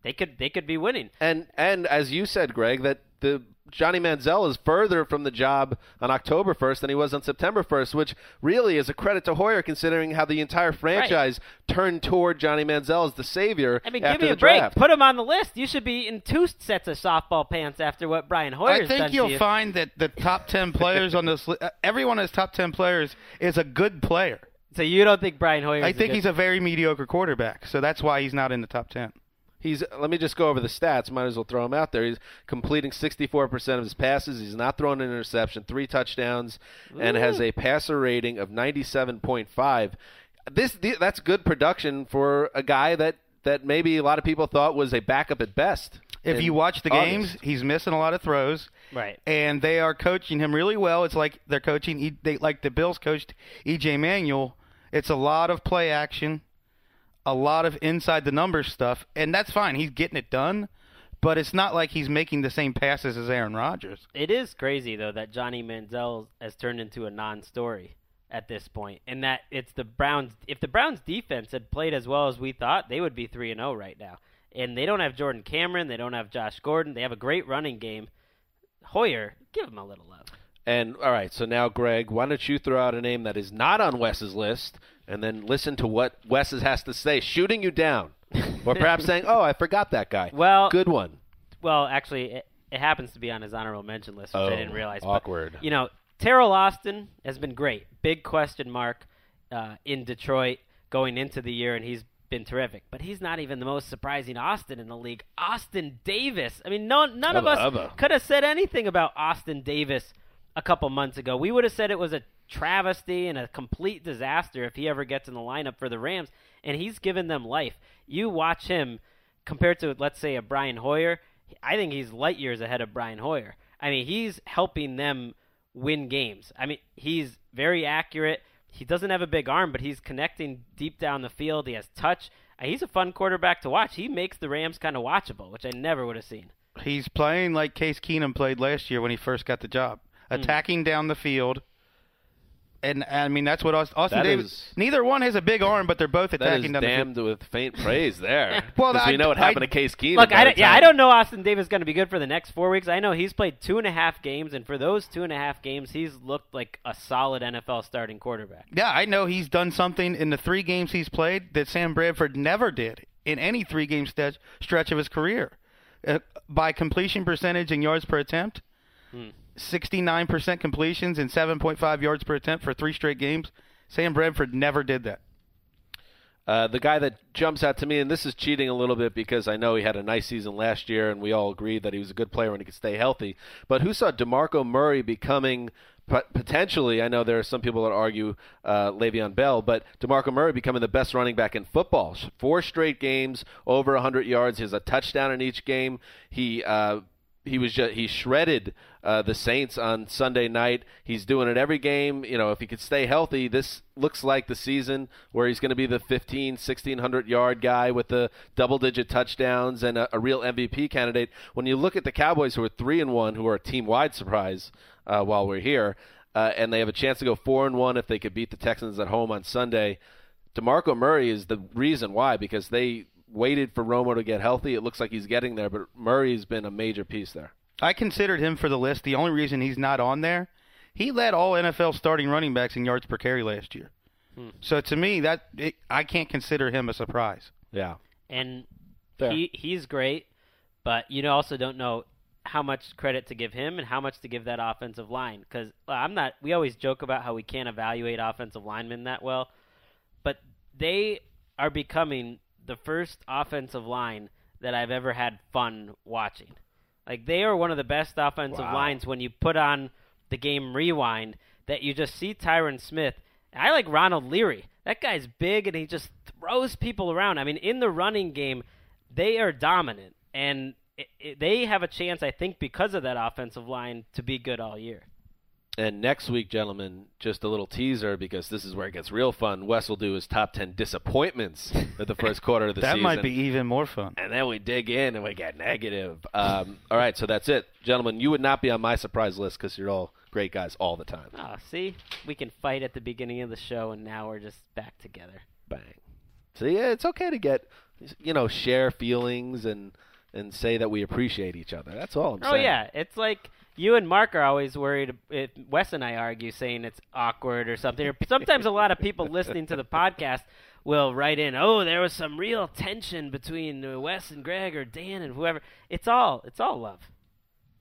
they could they could be winning. And and as you said, Gregg, that the Johnny Manziel is further from the job on October 1st than he was on September 1st, which really is a credit to Hoyer considering how the entire franchise turned toward Johnny Manziel as the savior I mean, after give me the a break. draft. Put him on the list. You should be in two sets of softball pants after what Brian Hoyer's I think done you'll you. find that the top ten *laughs* players on this, li- uh, everyone as top ten players is a good player. so you don't think Brian Hoyer? I think he's a very mediocre quarterback, so that's why he's not in the top ten. He's let me just go over the stats. Might as well throw him out there. He's completing 64% of his passes. He's not throwing an interception, three touchdowns, and has a passer rating of 97.5. This that's good production for a guy that that maybe a lot of people thought was a backup at best. If you watch the August. games, he's missing a lot of throws. Right. And they are coaching him really well. It's like they're coaching, E- they, like the Bills coached EJ Manuel. It's a lot of play action, a lot of inside the numbers stuff, and that's fine. He's getting it done, but it's not like he's making the same passes as Aaron Rodgers. It is crazy though that Johnny Manziel has turned into a non-story at this point, and that it's the Browns. If the Browns defense had played as well as we thought, they would be three and zero right now. And they don't have Jordan Cameron. They don't have Josh Gordon. They have a great running game. Hoyer, give him a little love. And all right, so now Gregg, why don't you throw out a name that is not on Wes's list, and then listen to what Wes has to say, shooting you down, *laughs* or perhaps saying, "Oh, I forgot that guy." Well, good one. Well, actually, it, it happens to be on his honorable mention list, which Oh, I didn't realize. But, awkward. you know, Teryl Austin has been great. Big question mark uh, in Detroit going into the year, and he's been terrific. But he's not even the most surprising Austin in the league. Austin Davis. I mean, no, none of us could have said anything about Austin Davis a couple months ago. We would have said it was a travesty and a complete disaster if he ever gets in the lineup for the Rams, and he's given them life. You watch him compared to, let's say, a Brian Hoyer. I think he's light years ahead of Brian Hoyer. I mean, he's helping them win games. I mean, he's very accurate. He doesn't have a big arm, but he's connecting deep down the field. He has touch. Uh, He's a fun quarterback to watch. He makes the Rams kind of watchable, which I never would have seen. He's playing like Case Keenum played last year when he first got the job, Hmm. attacking down the field. And I mean that's what Austin, Austin That Davis. is- neither one has a big arm, but they're both *laughs* attacking is down the field. damned with faint praise there. *laughs* Well, Because we know what happened I- to Case Keenum. Look, I don't, yeah, I don't know Austin Davis is going to be good for the next four weeks. I know he's played two and a half games, and for those two and a half games, he's looked like a solid NFL starting quarterback. Yeah, I know he's done something in the three games he's played that Sam Bradford never did in any three game stretch stretch of his career. Uh, by completion percentage and yards per attempt, Hmm. 69% completions and 7.5 yards per attempt for three straight games. Sam Bradford never did that. Uh, the guy that jumps out to me, and this is cheating a little bit because I know he had a nice season last year, and we all agreed that he was a good player when he could stay healthy. But who saw DeMarco Murray becoming potentially? I know there are some people that argue uh, Le'Veon Bell, but DeMarco Murray becoming the best running back in football. Four straight games, over 100 yards. He has a touchdown in each game. He uh, he was just, he shredded uh, the Saints on Sunday night. He's doing it every game. You know, if he could stay healthy, this looks like the season where he's going to be the 15, 1600 yard guy with the double digit touchdowns and a, a real MVP candidate. When you look at the Cowboys, who are three and one, who are a team wide surprise uh, while we're here, uh, and they have a chance to go four and one if they could beat the Texans at home on Sunday. DeMarco Murray is the reason why because they waited for Romo to get healthy. It looks like he's getting there, but Murray's been a major piece there. I considered him for the list. The only reason he's not on there, he led all NFL starting running backs in yards per carry last year. Hmm. So to me, that it, I can't consider him a surprise. Yeah. and Fair. he he's great. but you also don't know how much credit to give him and how much to give that offensive line. Because I'm not. We always joke about how we can't evaluate offensive linemen that well, but they are becoming the first offensive line that I've ever had fun watching. Like they are one of the best offensive Wow. lines when you put on the game rewind that you just see Tyron Smith. I like Ronald Leary. That guy's big and he just throws people around. I mean, in the running game, they are dominant and it, it, they have a chance, I think, because of that offensive line to be good all year. And next week, gentlemen, just a little teaser because this is where it gets real fun. Wes will do his top 10 disappointments of the first quarter of the that *laughs* season. That might be even more fun. And then we dig in and we get negative. Um, all right, so that's it. Gentlemen, you would not be on my surprise list because you're all great guys all the time. Oh, see, we can fight at the beginning of the show, and now we're just back together. Bang. So yeah, it's okay to get, you know, share feelings and and say that we appreciate each other. That's all I'm Oh saying. Oh, yeah, it's like you and Marc are always worried. If Wes and I argue, saying it's awkward or something. Or sometimes a lot of people listening to the podcast will write in, "Oh, there was some real tension between uh, Wes and Gregg or Dan and whoever." It's all it's all love.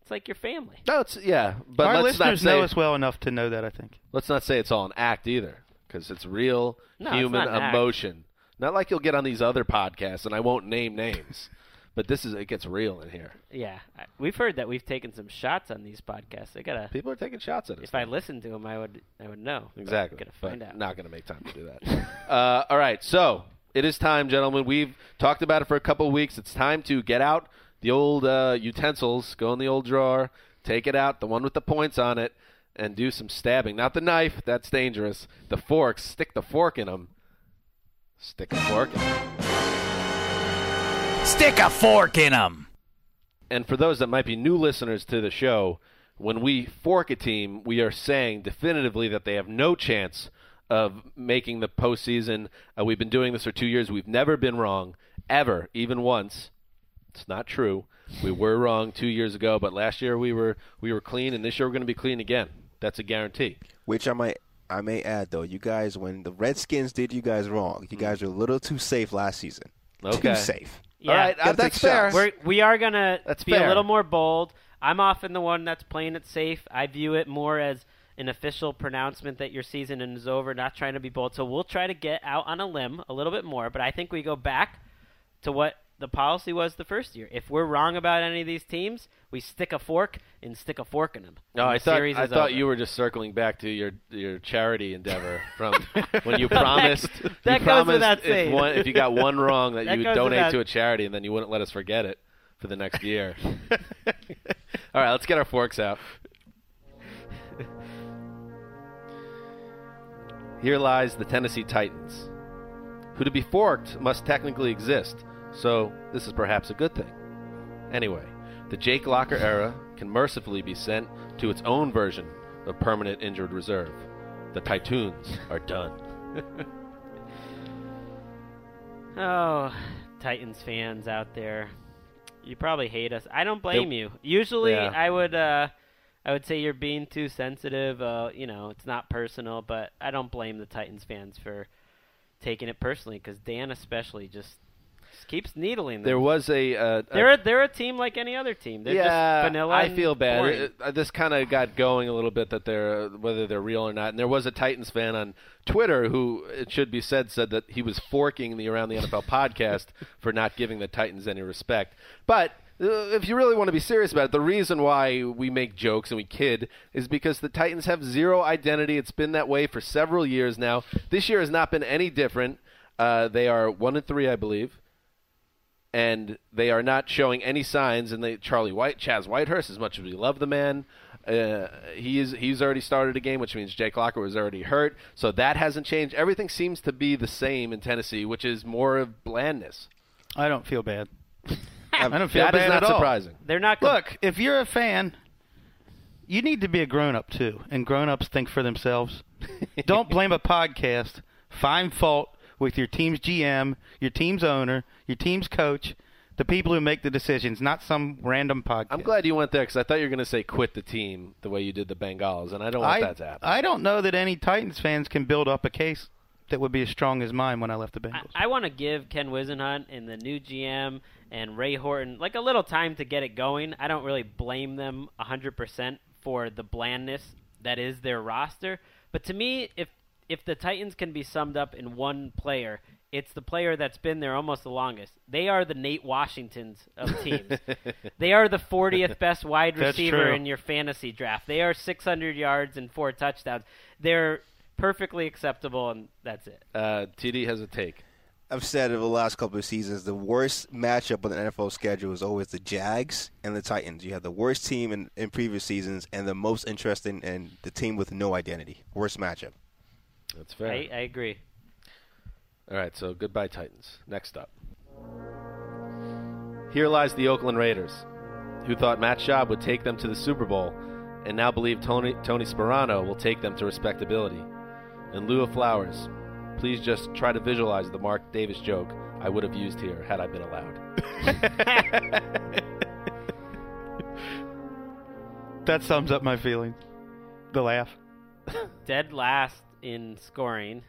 It's like your family. No, it's yeah, but Our let's listeners not say know us well enough to know that. I think. let's not say it's all an act either because it's real No, it's human not emotion. Not like you'll get on these other podcasts, and I won't name names, but this is it gets real in here. Yeah, I, we've heard that we've taken some shots on these podcasts. I gotta. People are taking shots at us. If I listened to them, I would. I would know. But Exactly. Gotta but find out. Not going to make time to do that. *laughs* uh, all right. So it is time, gentlemen. We've talked about it for a couple of weeks. It's time to get out the old uh, utensils, go in the old drawer, take it out, the one with the points on it, and do some stabbing. Not the knife. That's dangerous. The forks. Stick the fork in them. Stick a fork in 'em. Stick a fork in them. And for those that might be new listeners to the show, when we fork a team, we are saying definitively that they have no chance of making the postseason. Uh, we've been doing this for two years. We've never been wrong, ever, even once. It's not true. We were wrong two years ago, but last year we were we were clean, and this year we're going to be clean again. That's a guarantee. Which I might I may add though, you guys when the Redskins did you guys wrong. You guys were a little too safe last season. Okay. Too safe. Yeah. All right, uh, that's fair. We're, we are gonna That's be fair. a little more bold. I'm often the one that's playing it safe. I view it more as an official pronouncement that your season is over, not trying to be bold. So we'll try to get out on a limb a little bit more. But I think we go back to what the policy was the first year. If we're wrong about any of these teams, we stick a fork and stick a fork in them. No, I the thought I thought over. you were just circling back to your your charity endeavor from *laughs* when you promised. that you goes promised if, one, if you got one wrong that, That you would donate without- to a charity, and then you wouldn't let us forget it for the next year. *laughs* All right, let's get our forks out. Here lies the Tennessee Titans, who to be forked must technically exist. So this is perhaps a good thing. Anyway, the Jake Locker era can mercifully be sent to its own version of permanent injured reserve. The Titans are done. *laughs* Oh, Titans fans out there, you probably hate us. I don't blame you. Usually, Yeah. I would, uh, I would say you're being too sensitive. Uh, you know, it's not personal, but I don't blame the Titans fans for taking it personally because Dan, especially, just, just keeps needling them. There was a, uh, they're a, they're a team like any other team. They're yeah, just vanilla. I feel bad. It- this kind of got going a little bit that they're uh, whether they're real or not. And there was a Titans fan on Twitter who, it should be said, said that he was forking the Around the NFL podcast *laughs* for not giving the Titans any respect. But uh, if you really want to be serious about it, the reason why we make jokes and we kid is because the Titans have zero identity. It's been that way for several years now. This year has not been any different. Uh, they are one and three, I believe and they are not showing any signs. And they Charlie White, Chaz Whitehurst, as much as we love the man, uh, he is he's already started a game, which means Jake Locker was already hurt, so that hasn't changed. Everything seems to be the same in Tennessee, which is more of blandness. I don't feel bad. *laughs* I don't feel That is bad not at all. surprising. they're not. com- Look, if you're a fan, you need to be a grown up too, and grown ups think for themselves. *laughs* Don't blame a podcast. Find fault with your team's GM, your team's owner, your team's coach, the people who make the decisions, not some random podcast. I'm glad you went there because I thought you were going to say quit the team the way you did the Bengals, and I don't want I, that to happen. I don't know that any Titans fans can build up a case. that would be as strong as mine when I left the I, Bengals. I want to give Ken Whisenhunt and the new GM and Ray Horton like a little time to get it going. I don't really blame them 100% for the blandness that is their roster, but to me, if if the Titans can be summed up in one player, it's the player that's been there almost the longest. They are the Nate Washingtons of teams. *laughs* they are the 40th best wide receiver in your fantasy draft. They are 600 yards and four touchdowns. They're perfectly acceptable, and that's it. Uh, TD has a take. I've said over the last couple of seasons, the worst matchup on the NFL schedule is always the Jags and the Titans. You have the worst team in, in previous seasons and the most interesting and the team with no identity. Worst matchup. That's fair. I, I agree. All right, so goodbye, Titans. Next up. Here lies the Oakland Raiders, who thought Matt Schaub would take them to the Super Bowl and now believe Tony, Tony Sparano will take them to respectability. In lieu of flowers, please just try to visualize the Mark Davis joke I would have used here had I been allowed. *laughs* that sums up my feelings. The laugh. Dead last in scoring.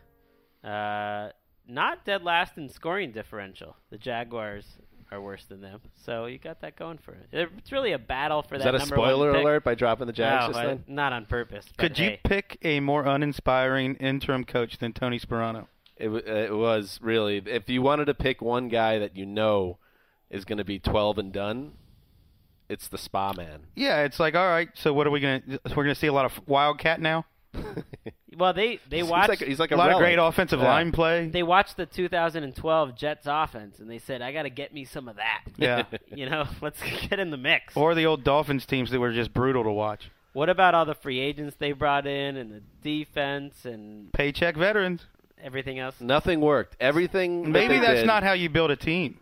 Uh, not dead last in scoring differential. The Jaguars are worse than them, so you got that going for it. It's really a battle for Is that. that a number one spoiler pick. alert by dropping the Jags No, just I- then? not on purpose. but Could you hey. pick a more uninspiring interim coach than Tony Sparano? It, uh, it was really. If you wanted to pick one guy that you know is going to be 12 and done, it's the Spa Man. Yeah, it's like all right. So what are we gonna? We're gonna see a lot of Wildcat now. *laughs* Well, they they He's watched. like, he's like A a, lot of great offensive Yeah. line play. they watched the 2012 Jets offense, and they said, "I got to get me some of that." *laughs* Yeah. *laughs* you know, *laughs* let's get in the mix. or the old Dolphins teams that were just brutal to watch. what about all the free agents they brought in, and the defense, and Paycheck veterans. everything else? Nothing worked. Everything. Maybe they that's did- not how you build a team.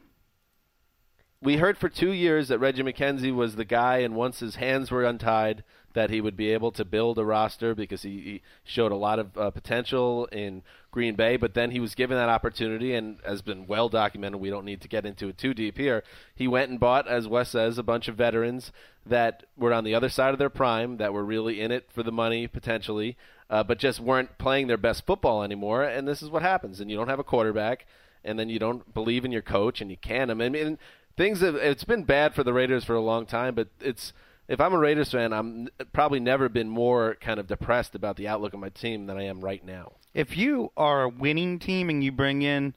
We heard for two years that Reggie McKenzie was the guy, and once his hands were untied, that he would be able to build a roster because he, he showed a lot of uh, potential in Green Bay. But then he was given that opportunity, and has been well documented. We don't need to get into it too deep here. He went and bought, as Wes says, a bunch of veterans that were on the other side of their prime, that were really in it for the money potentially, uh, but just weren't playing their best football anymore. And this is what happens. And you don't have a quarterback, and then you don't believe in your coach, and you can him. I mean, things have it's been bad for the Raiders for a long time, but it's if I'm a Raiders fan, I'm probably never been more kind of depressed about the outlook of my team than I am right now. If you are a winning team and you bring in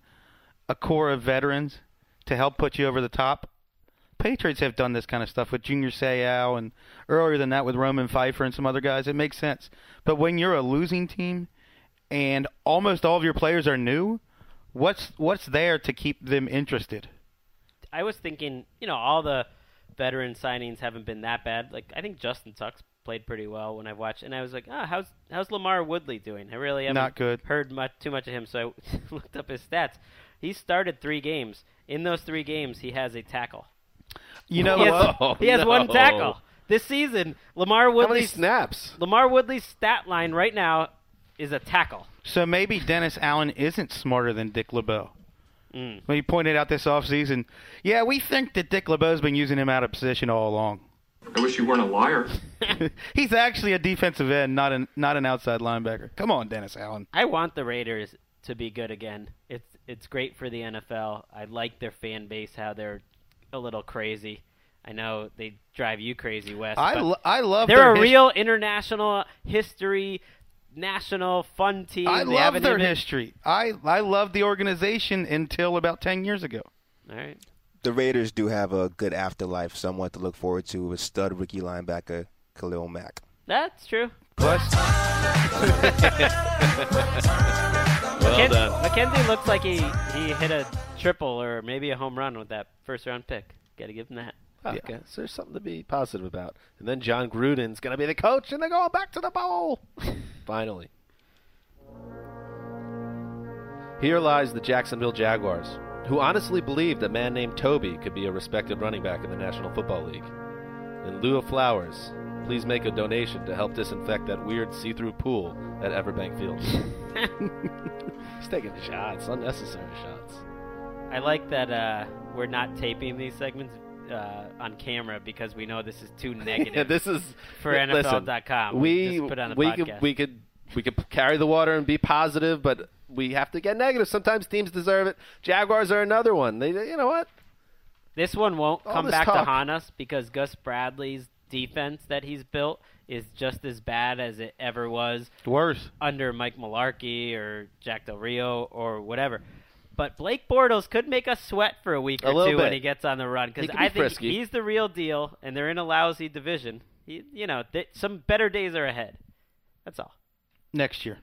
a core of veterans to help put you over the top, Patriots have done this kind of stuff with Junior Seau and earlier than that with Roman Phifer and some other guys. It makes sense. But when you're a losing team and almost all of your players are new, what's what's there to keep them interested? I was thinking, you know, all the veteran signings haven't been that bad. Like I think Justin Tuck's played pretty well when I've watched, and I was like, ah, how's how's LaMarr Woodley doing? I really haven't Not good. heard much too much of him, so I *laughs* looked up his stats. He started three games. In those three games, he has a tackle. You know he has, what? He has one tackle this season. LaMarr Woodley snaps? LaMarr Woodley's stat line right now is a tackle. So maybe Dennis Allen isn't smarter than Dick LeBeau. Mm. When he pointed out this offseason, yeah, we think that Dick LeBeau's been using him out of position all along. I wish you weren't a liar. *laughs* He's actually a defensive end, not an not an outside linebacker. Come on, Dennis Allen. I want the Raiders to be good again. It's it's great for the NFL. I like their fan base, how they're a little crazy. I know they drive you crazy, Wes. I, lo- I love they're their a his- real international history, national fun team. I They love their image- history. I I loved the organization until about ten years ago. All right. The Raiders do have a good afterlife, somewhat to look forward to with stud rookie linebacker Khalil Mack. That's true. Plus, *laughs* Well McKenzie, done. McKenzie looks like he, he hit a triple or maybe a home run with that first round pick. Got to give him that. Okay, so there's something to be positive about. And then Jon Gruden's going to be the coach, and they're going back to the bowl. *laughs* Finally. Here lies the Jacksonville Jaguars, who honestly believed a man named Toby could be a respected running back in the National Football League. In lieu of flowers, please make a donation to help disinfect that weird see-through pool at Everbank Field. *laughs* He's taking shots, unnecessary shots. I like that uh, we're not taping these segments uh, on camera because we know this is too *laughs* negative. Yeah, this is for listen, NFL.com. We just put on the we could we could we could carry the water and be positive, but we have to get negative. Sometimes teams deserve it. Jaguars are another one. They, you know what? This one won't All come back talk. to haunt us because Gus Bradley's defense that he's built is just as bad as it ever was Worse. under Mike Mularkey or Jack Del Rio or whatever. But Blake Bortles could make us sweat for a week or two when he gets on the run because be I think frisky. he's the real deal, and they're in a lousy division. He, you know, th- some better days are ahead. That's all. Next year.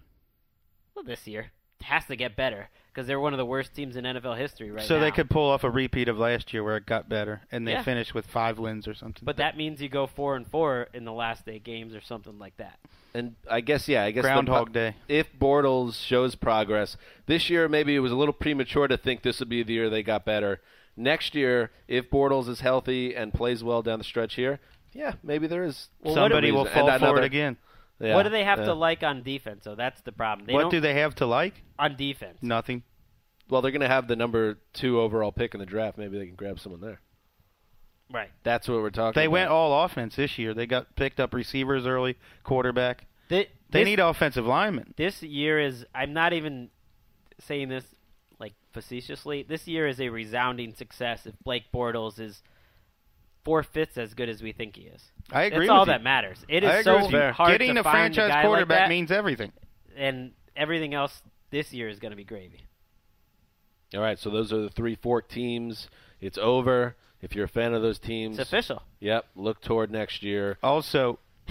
Well, this year it has to get better because they're one of the worst teams in NFL history right so now. they could pull off a repeat of last year where it got better and they Yeah. finished with five wins or something. But that means you go four and four in the last eight games or something like that. And I guess yeah, I guess the- Groundhog Day. If Bortles shows progress this year, maybe it was a little premature to think this would be the year they got better. Next year, if Bortles is healthy and plays well down the stretch here, yeah, maybe there is Well, Somebody will reason. fall for another- it again. Yeah, what do they have yeah. to like on defense? So that's the problem. They what don't, do they have to like? on defense? Nothing. Well, they're going to have the number two overall pick in the draft. Maybe they can grab someone there. Right. That's what we're talking. They about. went all offense this year. They got picked up receivers early, quarterback. They, They this, need offensive linemen. this year is. I'm not even saying this like facetiously. This year is a resounding success if Blake Bortles is four fifths as good as we think he is. I agree That's all you. that matters. It is so hard Getting to a find franchise guy quarterback like that, means everything. and everything else this year is going to be gravy. All right, so those are the three fork teams. It's over. If you're a fan of those teams, It's official. Yep, look toward next year. Also, *laughs*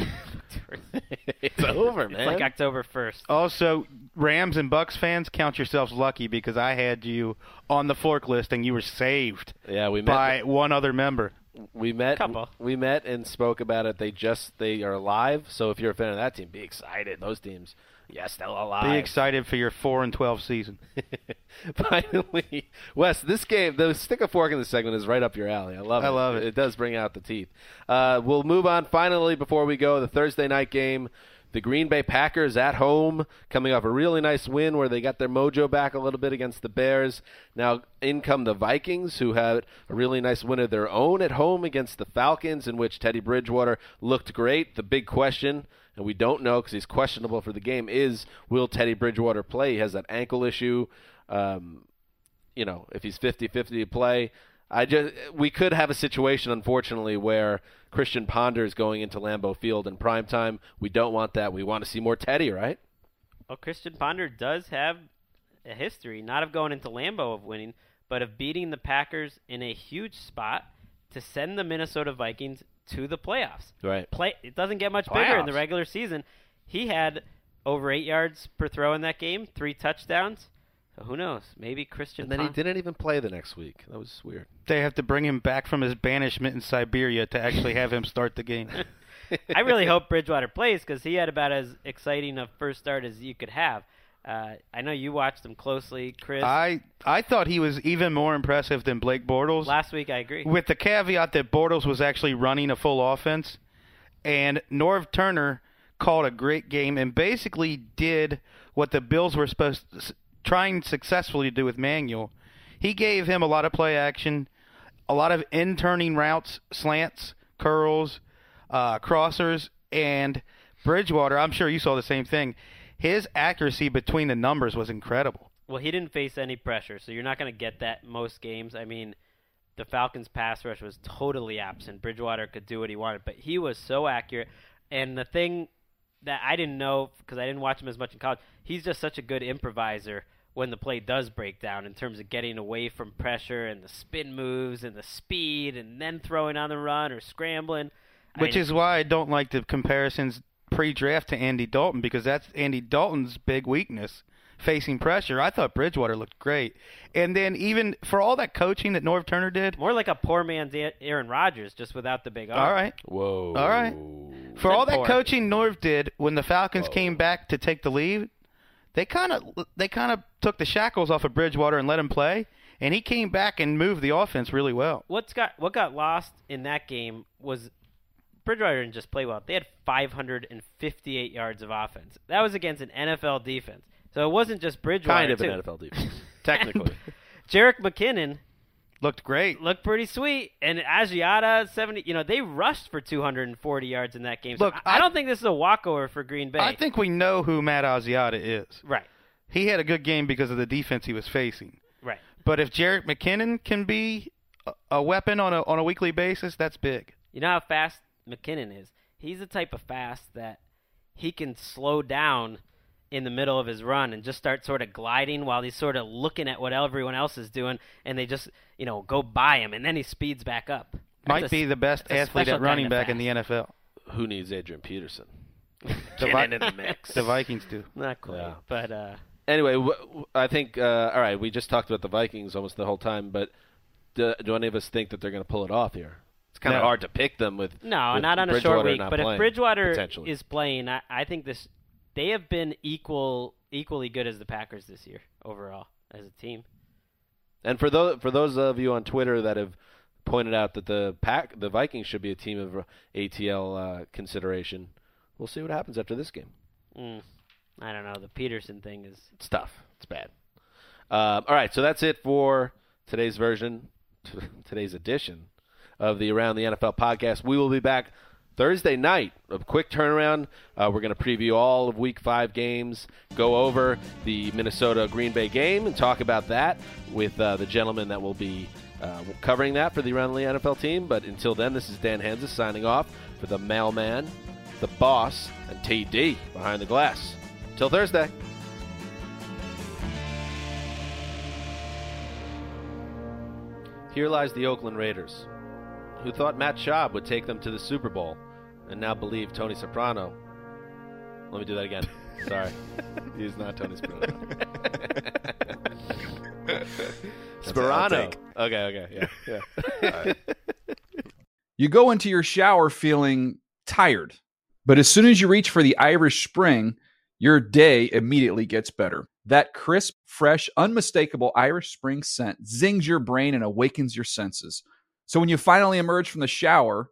it's over, man. It's like October first. also Rams and Bucks fans, count yourselves lucky because I had you on the fork list and you were saved yeah, we met. by one other member. We met. Couple. We met and spoke about it. They just they are alive. So if you're a fan of that team, be excited. Those teams, yes, still alive. Be excited for your four and twelve season. *laughs* Finally, Wes, this game, the stick a fork in the segment is right up your alley. I love it. I love it. It does bring out the teeth. Uh, we'll move on finally before we go. The Thursday night game, the Green Bay Packers at home, coming off a really nice win where they got their mojo back a little bit against the Bears. Now in come the Vikings, who had a really nice win of their own at home against the Falcons, in which Teddy Bridgewater looked great. The big question and we don't know because he's questionable for the game, is will Teddy Bridgewater play? He has that ankle issue. Um, you know, if he's 50-50 to play, I just we could have a situation, unfortunately, where Christian Ponder is going into Lambeau Field in prime time. We don't want that. We want to see more Teddy, right? Well, Christian Ponder does have a history, not of going into Lambeau of winning, but of beating the Packers in a huge spot to send the Minnesota Vikings to the playoffs. Right. Play it doesn't get much bigger in the regular season. He had over eight yards per throw in that game, three touchdowns. So who knows? Maybe Christian. And then he didn't even play the next week. That was weird. They have to bring him back from his banishment in Siberia to actually have him start the game. *laughs* I really hope Bridgewater plays because he had about as exciting a first start as you could have. Uh, I know you watched him closely, Chris. I I thought he was even more impressive than Blake Bortles. Last week, I agree. with the caveat that Bortles was actually running a full offense, and Norv Turner called a great game and basically did what the Bills were supposed to, trying successfully to do with Manuel. He gave him a lot of play action, a lot of in turning routes, slants, curls, uh, crossers, and Bridgewater. I'm sure you saw the same thing. His accuracy between the numbers was incredible. Well, he didn't face any pressure, so you're not going to get that most games. I mean, the Falcons' pass rush was totally absent. Bridgewater could do what he wanted, but he was so accurate. And the thing that I didn't know because I didn't watch him as much in college, he's just such a good improviser when the play does break down in terms of getting away from pressure and the spin moves and the speed and then throwing on the run or scrambling. I Which mean, is why I don't like the comparisons pre-draft to Andy Dalton because that's Andy Dalton's big weakness, facing pressure. I thought Bridgewater looked great, and then even for all that coaching that Norv Turner did. more like a poor man's Aaron Rodgers, just without the big arm. All right, Whoa. all right. For all that poor. coaching Norv did when the Falcons came back to take the lead, they kind of they kind of took the shackles off of Bridgewater and let him play, and he came back and moved the offense really well. what's got what got lost in that game was Bridgewater didn't just play well. They had 558 yards of offense. That was against an NFL defense. So it wasn't just Bridgewater. Kind of too. an NFL defense, *laughs* technically. Jerick McKinnon Looked great. looked pretty sweet, and Asiata 70. You know they rushed for 240 yards in that game. So Look, I, I don't think this is a walkover for Green Bay. I think we know who Matt Asiata is. right. he had a good game because of the defense he was facing. Right. But if Jerick McKinnon can be a, a weapon on a on a weekly basis, that's big. You know how fast McKinnon is? He's the type of fast that he can slow down in the middle of his run and just start sort of gliding while he's sort of looking at what everyone else is doing and they just, you know, go by him and then he speeds back up. That's Might a- be the best athlete at running back in the. NFL. Who needs Adrian Peterson? *laughs* The, Get Vi- in the mix. *laughs* the Vikings do. Not quite, Yeah. but uh, Anyway, w- w- I think uh, all right. We just talked about the Vikings almost the whole time, but do, do any of us think that they're going to pull it off here? It's kind of No. hard to pick them with no, with not on a short week. not But if Bridgewater is playing, I, I think this they have been equal, equally good as the Packers this year overall as a team. And for those for those of you on Twitter that have pointed out that the pack the Vikings should be a team of ATL uh, consideration, we'll see what happens after this game. Mm, I don't know. The Peterson thing is It's tough. It's bad. Um, all right, so that's it for today's version, *laughs* today's edition of the Around the NFL podcast. We will be back Thursday night. A quick turnaround. Uh, we're going to preview all of Week Five games, go over the Minnesota Green Bay game, and talk about that with uh, the gentleman that will be uh, covering that for the Around the NFL team. But until then, this is Dan Hanzus signing off for the mailman, the boss, and TD behind the glass. Till Thursday. Here lies the Oakland Raiders, who thought Matt Schaub would take them to the Super Bowl, and now believe Tony Soprano. Let me do that again. Sorry, *laughs* he's not Tony Soprano. *laughs* Sparano. Okay, okay, yeah, yeah. *laughs* You go into your shower feeling tired, but as soon as you reach for the Irish Spring, your day immediately gets better. That crisp, fresh, unmistakable Irish Spring scent zings your brain and awakens your senses. So when you finally emerge from the shower,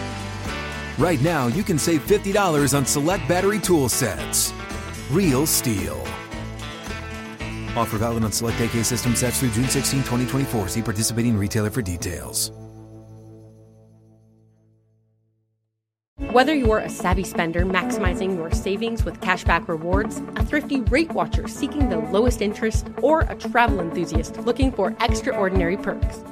right now you can save $50 on select battery tool sets. Real STIHL. Offer valid on select AK system sets through June 16, 2024. See participating retailer for details. Whether you're a savvy spender maximizing your savings with cashback rewards, a thrifty rate watcher seeking the lowest interest, or a travel enthusiast looking for extraordinary perks,